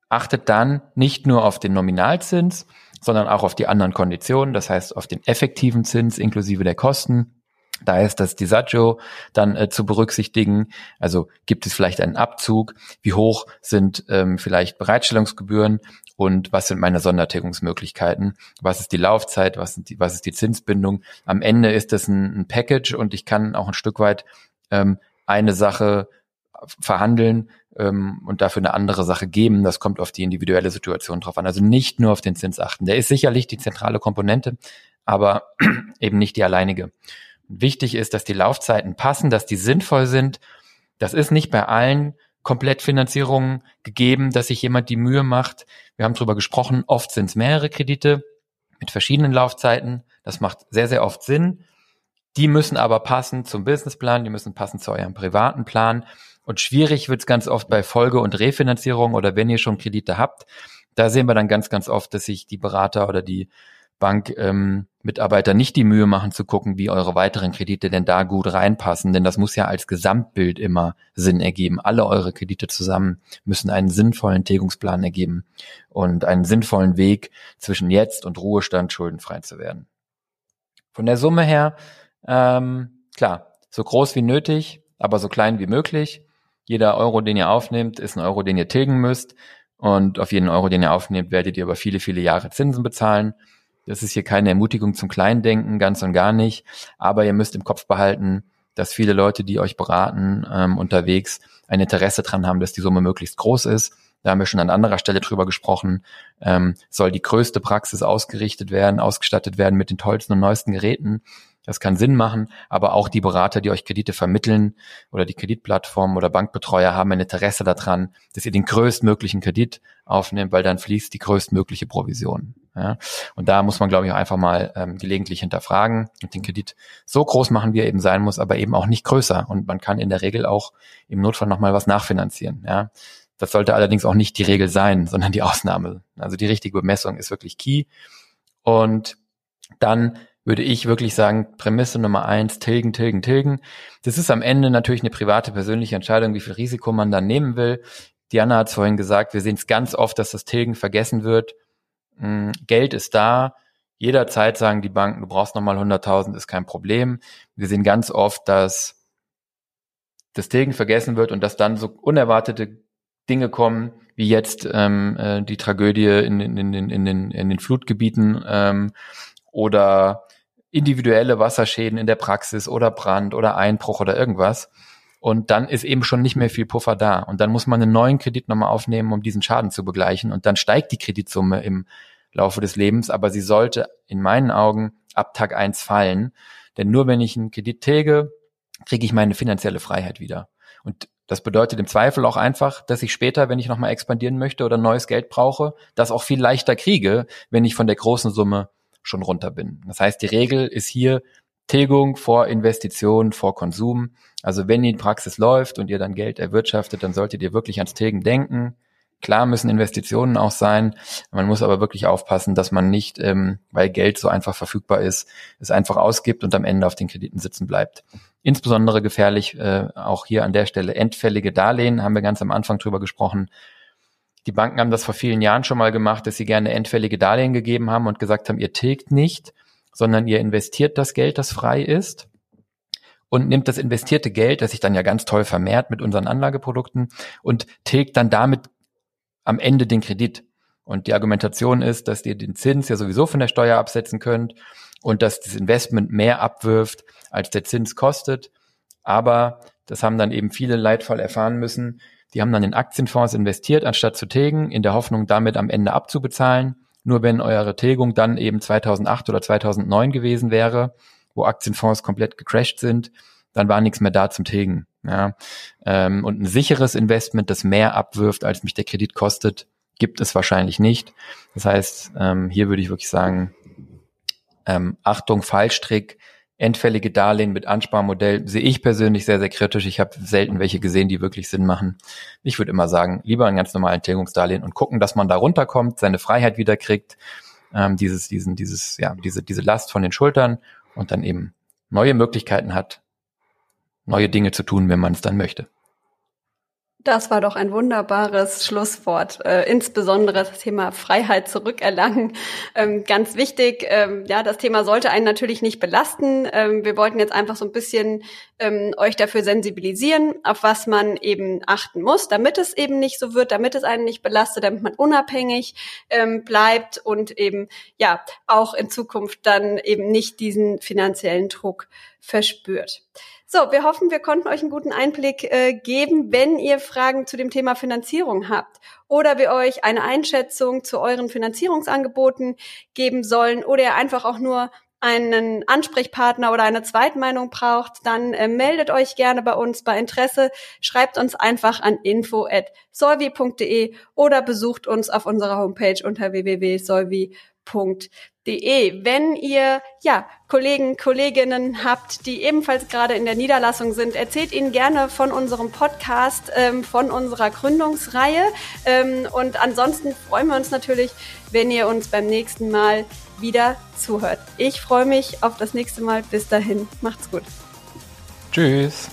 achtet dann nicht nur auf den Nominalzins, sondern auch auf die anderen Konditionen, das heißt auf den effektiven Zins inklusive der Kosten. Da ist das Disagio dann äh, zu berücksichtigen. Also gibt es vielleicht einen Abzug? Wie hoch sind ähm, vielleicht Bereitstellungsgebühren? Und was sind meine Sondertilgungsmöglichkeiten? Was ist die Laufzeit? Was, sind die, was ist die Zinsbindung? Am Ende ist das ein, ein Package und ich kann auch ein Stück weit ähm, eine Sache verhandeln ähm, und dafür eine andere Sache geben. Das kommt auf die individuelle Situation drauf an. Also nicht nur auf den Zins achten. Der ist sicherlich die zentrale Komponente, aber eben nicht die alleinige. Wichtig ist, dass die Laufzeiten passen, dass die sinnvoll sind. Das ist nicht bei allen Komplettfinanzierungen gegeben, dass sich jemand die Mühe macht. Wir haben darüber gesprochen, oft sind es mehrere Kredite mit verschiedenen Laufzeiten. Das macht sehr, sehr oft Sinn. Die müssen aber passen zum Businessplan, die müssen passen zu eurem privaten Plan. Und schwierig wird es ganz oft bei Folge- und Refinanzierung oder wenn ihr schon Kredite habt. Da sehen wir dann ganz, ganz oft, dass sich die Berater oder die Bankmitarbeiter ähm, nicht die Mühe machen zu gucken, wie eure weiteren Kredite denn da gut reinpassen. Denn das muss ja als Gesamtbild immer Sinn ergeben. Alle eure Kredite zusammen müssen einen sinnvollen Tilgungsplan ergeben und einen sinnvollen Weg zwischen jetzt und Ruhestand schuldenfrei zu werden. Von der Summe her, ähm, klar, so groß wie nötig, aber so klein wie möglich. Jeder Euro, den ihr aufnehmt, ist ein Euro, den ihr tilgen müsst. Und auf jeden Euro, den ihr aufnehmt, werdet ihr über viele, viele Jahre Zinsen bezahlen. Das ist hier keine Ermutigung zum Kleindenken, ganz und gar nicht. Aber ihr müsst im Kopf behalten, dass viele Leute, die euch beraten, ähm, unterwegs ein Interesse dran haben, dass die Summe möglichst groß ist. Da haben wir schon an anderer Stelle drüber gesprochen. Ähm, soll die größte Praxis ausgerichtet werden, ausgestattet werden mit den tollsten und neuesten Geräten. Das kann Sinn machen, aber auch die Berater, die euch Kredite vermitteln oder die Kreditplattformen oder Bankbetreuer haben ein Interesse daran, dass ihr den größtmöglichen Kredit aufnehmt, weil dann fließt die größtmögliche Provision. Ja? Und da muss man, glaube ich, auch einfach mal ähm, gelegentlich hinterfragen und den Kredit so groß machen, wie er eben sein muss, aber eben auch nicht größer. Und man kann in der Regel auch im Notfall nochmal was nachfinanzieren. Ja? Das sollte allerdings auch nicht die Regel sein, sondern die Ausnahme. Also die richtige Bemessung ist wirklich key. Und dann würde ich wirklich sagen, Prämisse Nummer eins, tilgen, tilgen, tilgen. Das ist am Ende natürlich eine private, persönliche Entscheidung, wie viel Risiko man dann nehmen will. Diana hat es vorhin gesagt, wir sehen es ganz oft, dass das Tilgen vergessen wird. Hm, Geld ist da. Jederzeit sagen die Banken, du brauchst nochmal 100.000, ist kein Problem. Wir sehen ganz oft, dass das Tilgen vergessen wird und dass dann so unerwartete Dinge kommen, wie jetzt ähm, äh, die Tragödie in, in, in, in, den, in den Flutgebieten ähm, oder individuelle Wasserschäden in der Praxis oder Brand oder Einbruch oder irgendwas. Und dann ist eben schon nicht mehr viel Puffer da. Und dann muss man einen neuen Kredit nochmal aufnehmen, um diesen Schaden zu begleichen. Und dann steigt die Kreditsumme im Laufe des Lebens, aber sie sollte in meinen Augen ab Tag eins fallen. Denn nur wenn ich einen Kredit tilge, kriege ich meine finanzielle Freiheit wieder. Und das bedeutet im Zweifel auch einfach, dass ich später, wenn ich nochmal expandieren möchte oder neues Geld brauche, das auch viel leichter kriege, wenn ich von der großen Summe schon runter bin. Das heißt, die Regel ist hier Tilgung vor Investition, vor Konsum. Also wenn die Praxis läuft und ihr dann Geld erwirtschaftet, dann solltet ihr wirklich ans Tilgen denken. Klar müssen Investitionen auch sein. Man muss aber wirklich aufpassen, dass man nicht, ähm, weil Geld so einfach verfügbar ist, es einfach ausgibt und am Ende auf den Krediten sitzen bleibt. Insbesondere gefährlich äh, auch hier an der Stelle endfällige Darlehen, haben wir ganz am Anfang drüber gesprochen. Die Banken haben das vor vielen Jahren schon mal gemacht, dass sie gerne endfällige Darlehen gegeben haben und gesagt haben, ihr tilgt nicht, sondern ihr investiert das Geld, das frei ist und nimmt das investierte Geld, das sich dann ja ganz toll vermehrt mit unseren Anlageprodukten und tilgt dann damit am Ende den Kredit. Und die Argumentation ist, dass ihr den Zins ja sowieso von der Steuer absetzen könnt und dass das Investment mehr abwirft, als der Zins kostet. Aber das haben dann eben viele leidvoll erfahren müssen, die haben dann in Aktienfonds investiert, anstatt zu tilgen, in der Hoffnung, damit am Ende abzubezahlen. Nur wenn eure Tilgung dann eben 2008 oder 2009 gewesen wäre, wo Aktienfonds komplett gecrashed sind, dann war nichts mehr da zum Tilgen. Ja. Ähm, und ein sicheres Investment, das mehr abwirft, als mich der Kredit kostet, gibt es wahrscheinlich nicht. Das heißt, ähm, hier würde ich wirklich sagen, ähm, Achtung, Fallstrick, endfällige Darlehen mit Ansparmodell sehe ich persönlich sehr, sehr kritisch. Ich habe selten welche gesehen, die wirklich Sinn machen. Ich würde immer sagen, lieber einen ganz normalen Tilgungsdarlehen und gucken, dass man da runterkommt, seine Freiheit wiederkriegt, ähm, dieses, diesen, dieses, ja, diese, diese Last von den Schultern und dann eben neue Möglichkeiten hat, neue Dinge zu tun, wenn man es dann möchte. Das war doch ein wunderbares Schlusswort. Äh, insbesondere das Thema Freiheit zurückerlangen. Ähm, ganz wichtig, ähm, ja, das Thema sollte einen natürlich nicht belasten. Ähm, wir wollten jetzt einfach so ein bisschen ähm, euch dafür sensibilisieren, auf was man eben achten muss, damit es eben nicht so wird, damit es einen nicht belastet, damit man unabhängig ähm, bleibt und eben, ja, auch in Zukunft dann eben nicht diesen finanziellen Druck verspürt. So, wir hoffen, wir konnten euch einen guten Einblick äh, geben, wenn ihr Fragen zu dem Thema Finanzierung habt oder wir euch eine Einschätzung zu euren Finanzierungsangeboten geben sollen oder ihr einfach auch nur einen Ansprechpartner oder eine Zweitmeinung braucht, dann äh, meldet euch gerne bei uns bei Interesse, schreibt uns einfach an info@solvi.de oder besucht uns auf unserer Homepage unter www.solvi.de. De. Wenn ihr ja Kollegen, Kolleginnen habt, die ebenfalls gerade in der Niederlassung sind, erzählt ihnen gerne von unserem Podcast, ähm, von unserer Gründungsreihe. Ähm, und ansonsten freuen wir uns natürlich, wenn ihr uns beim nächsten Mal wieder zuhört. Ich freue mich auf das nächste Mal. Bis dahin, macht's gut. Tschüss.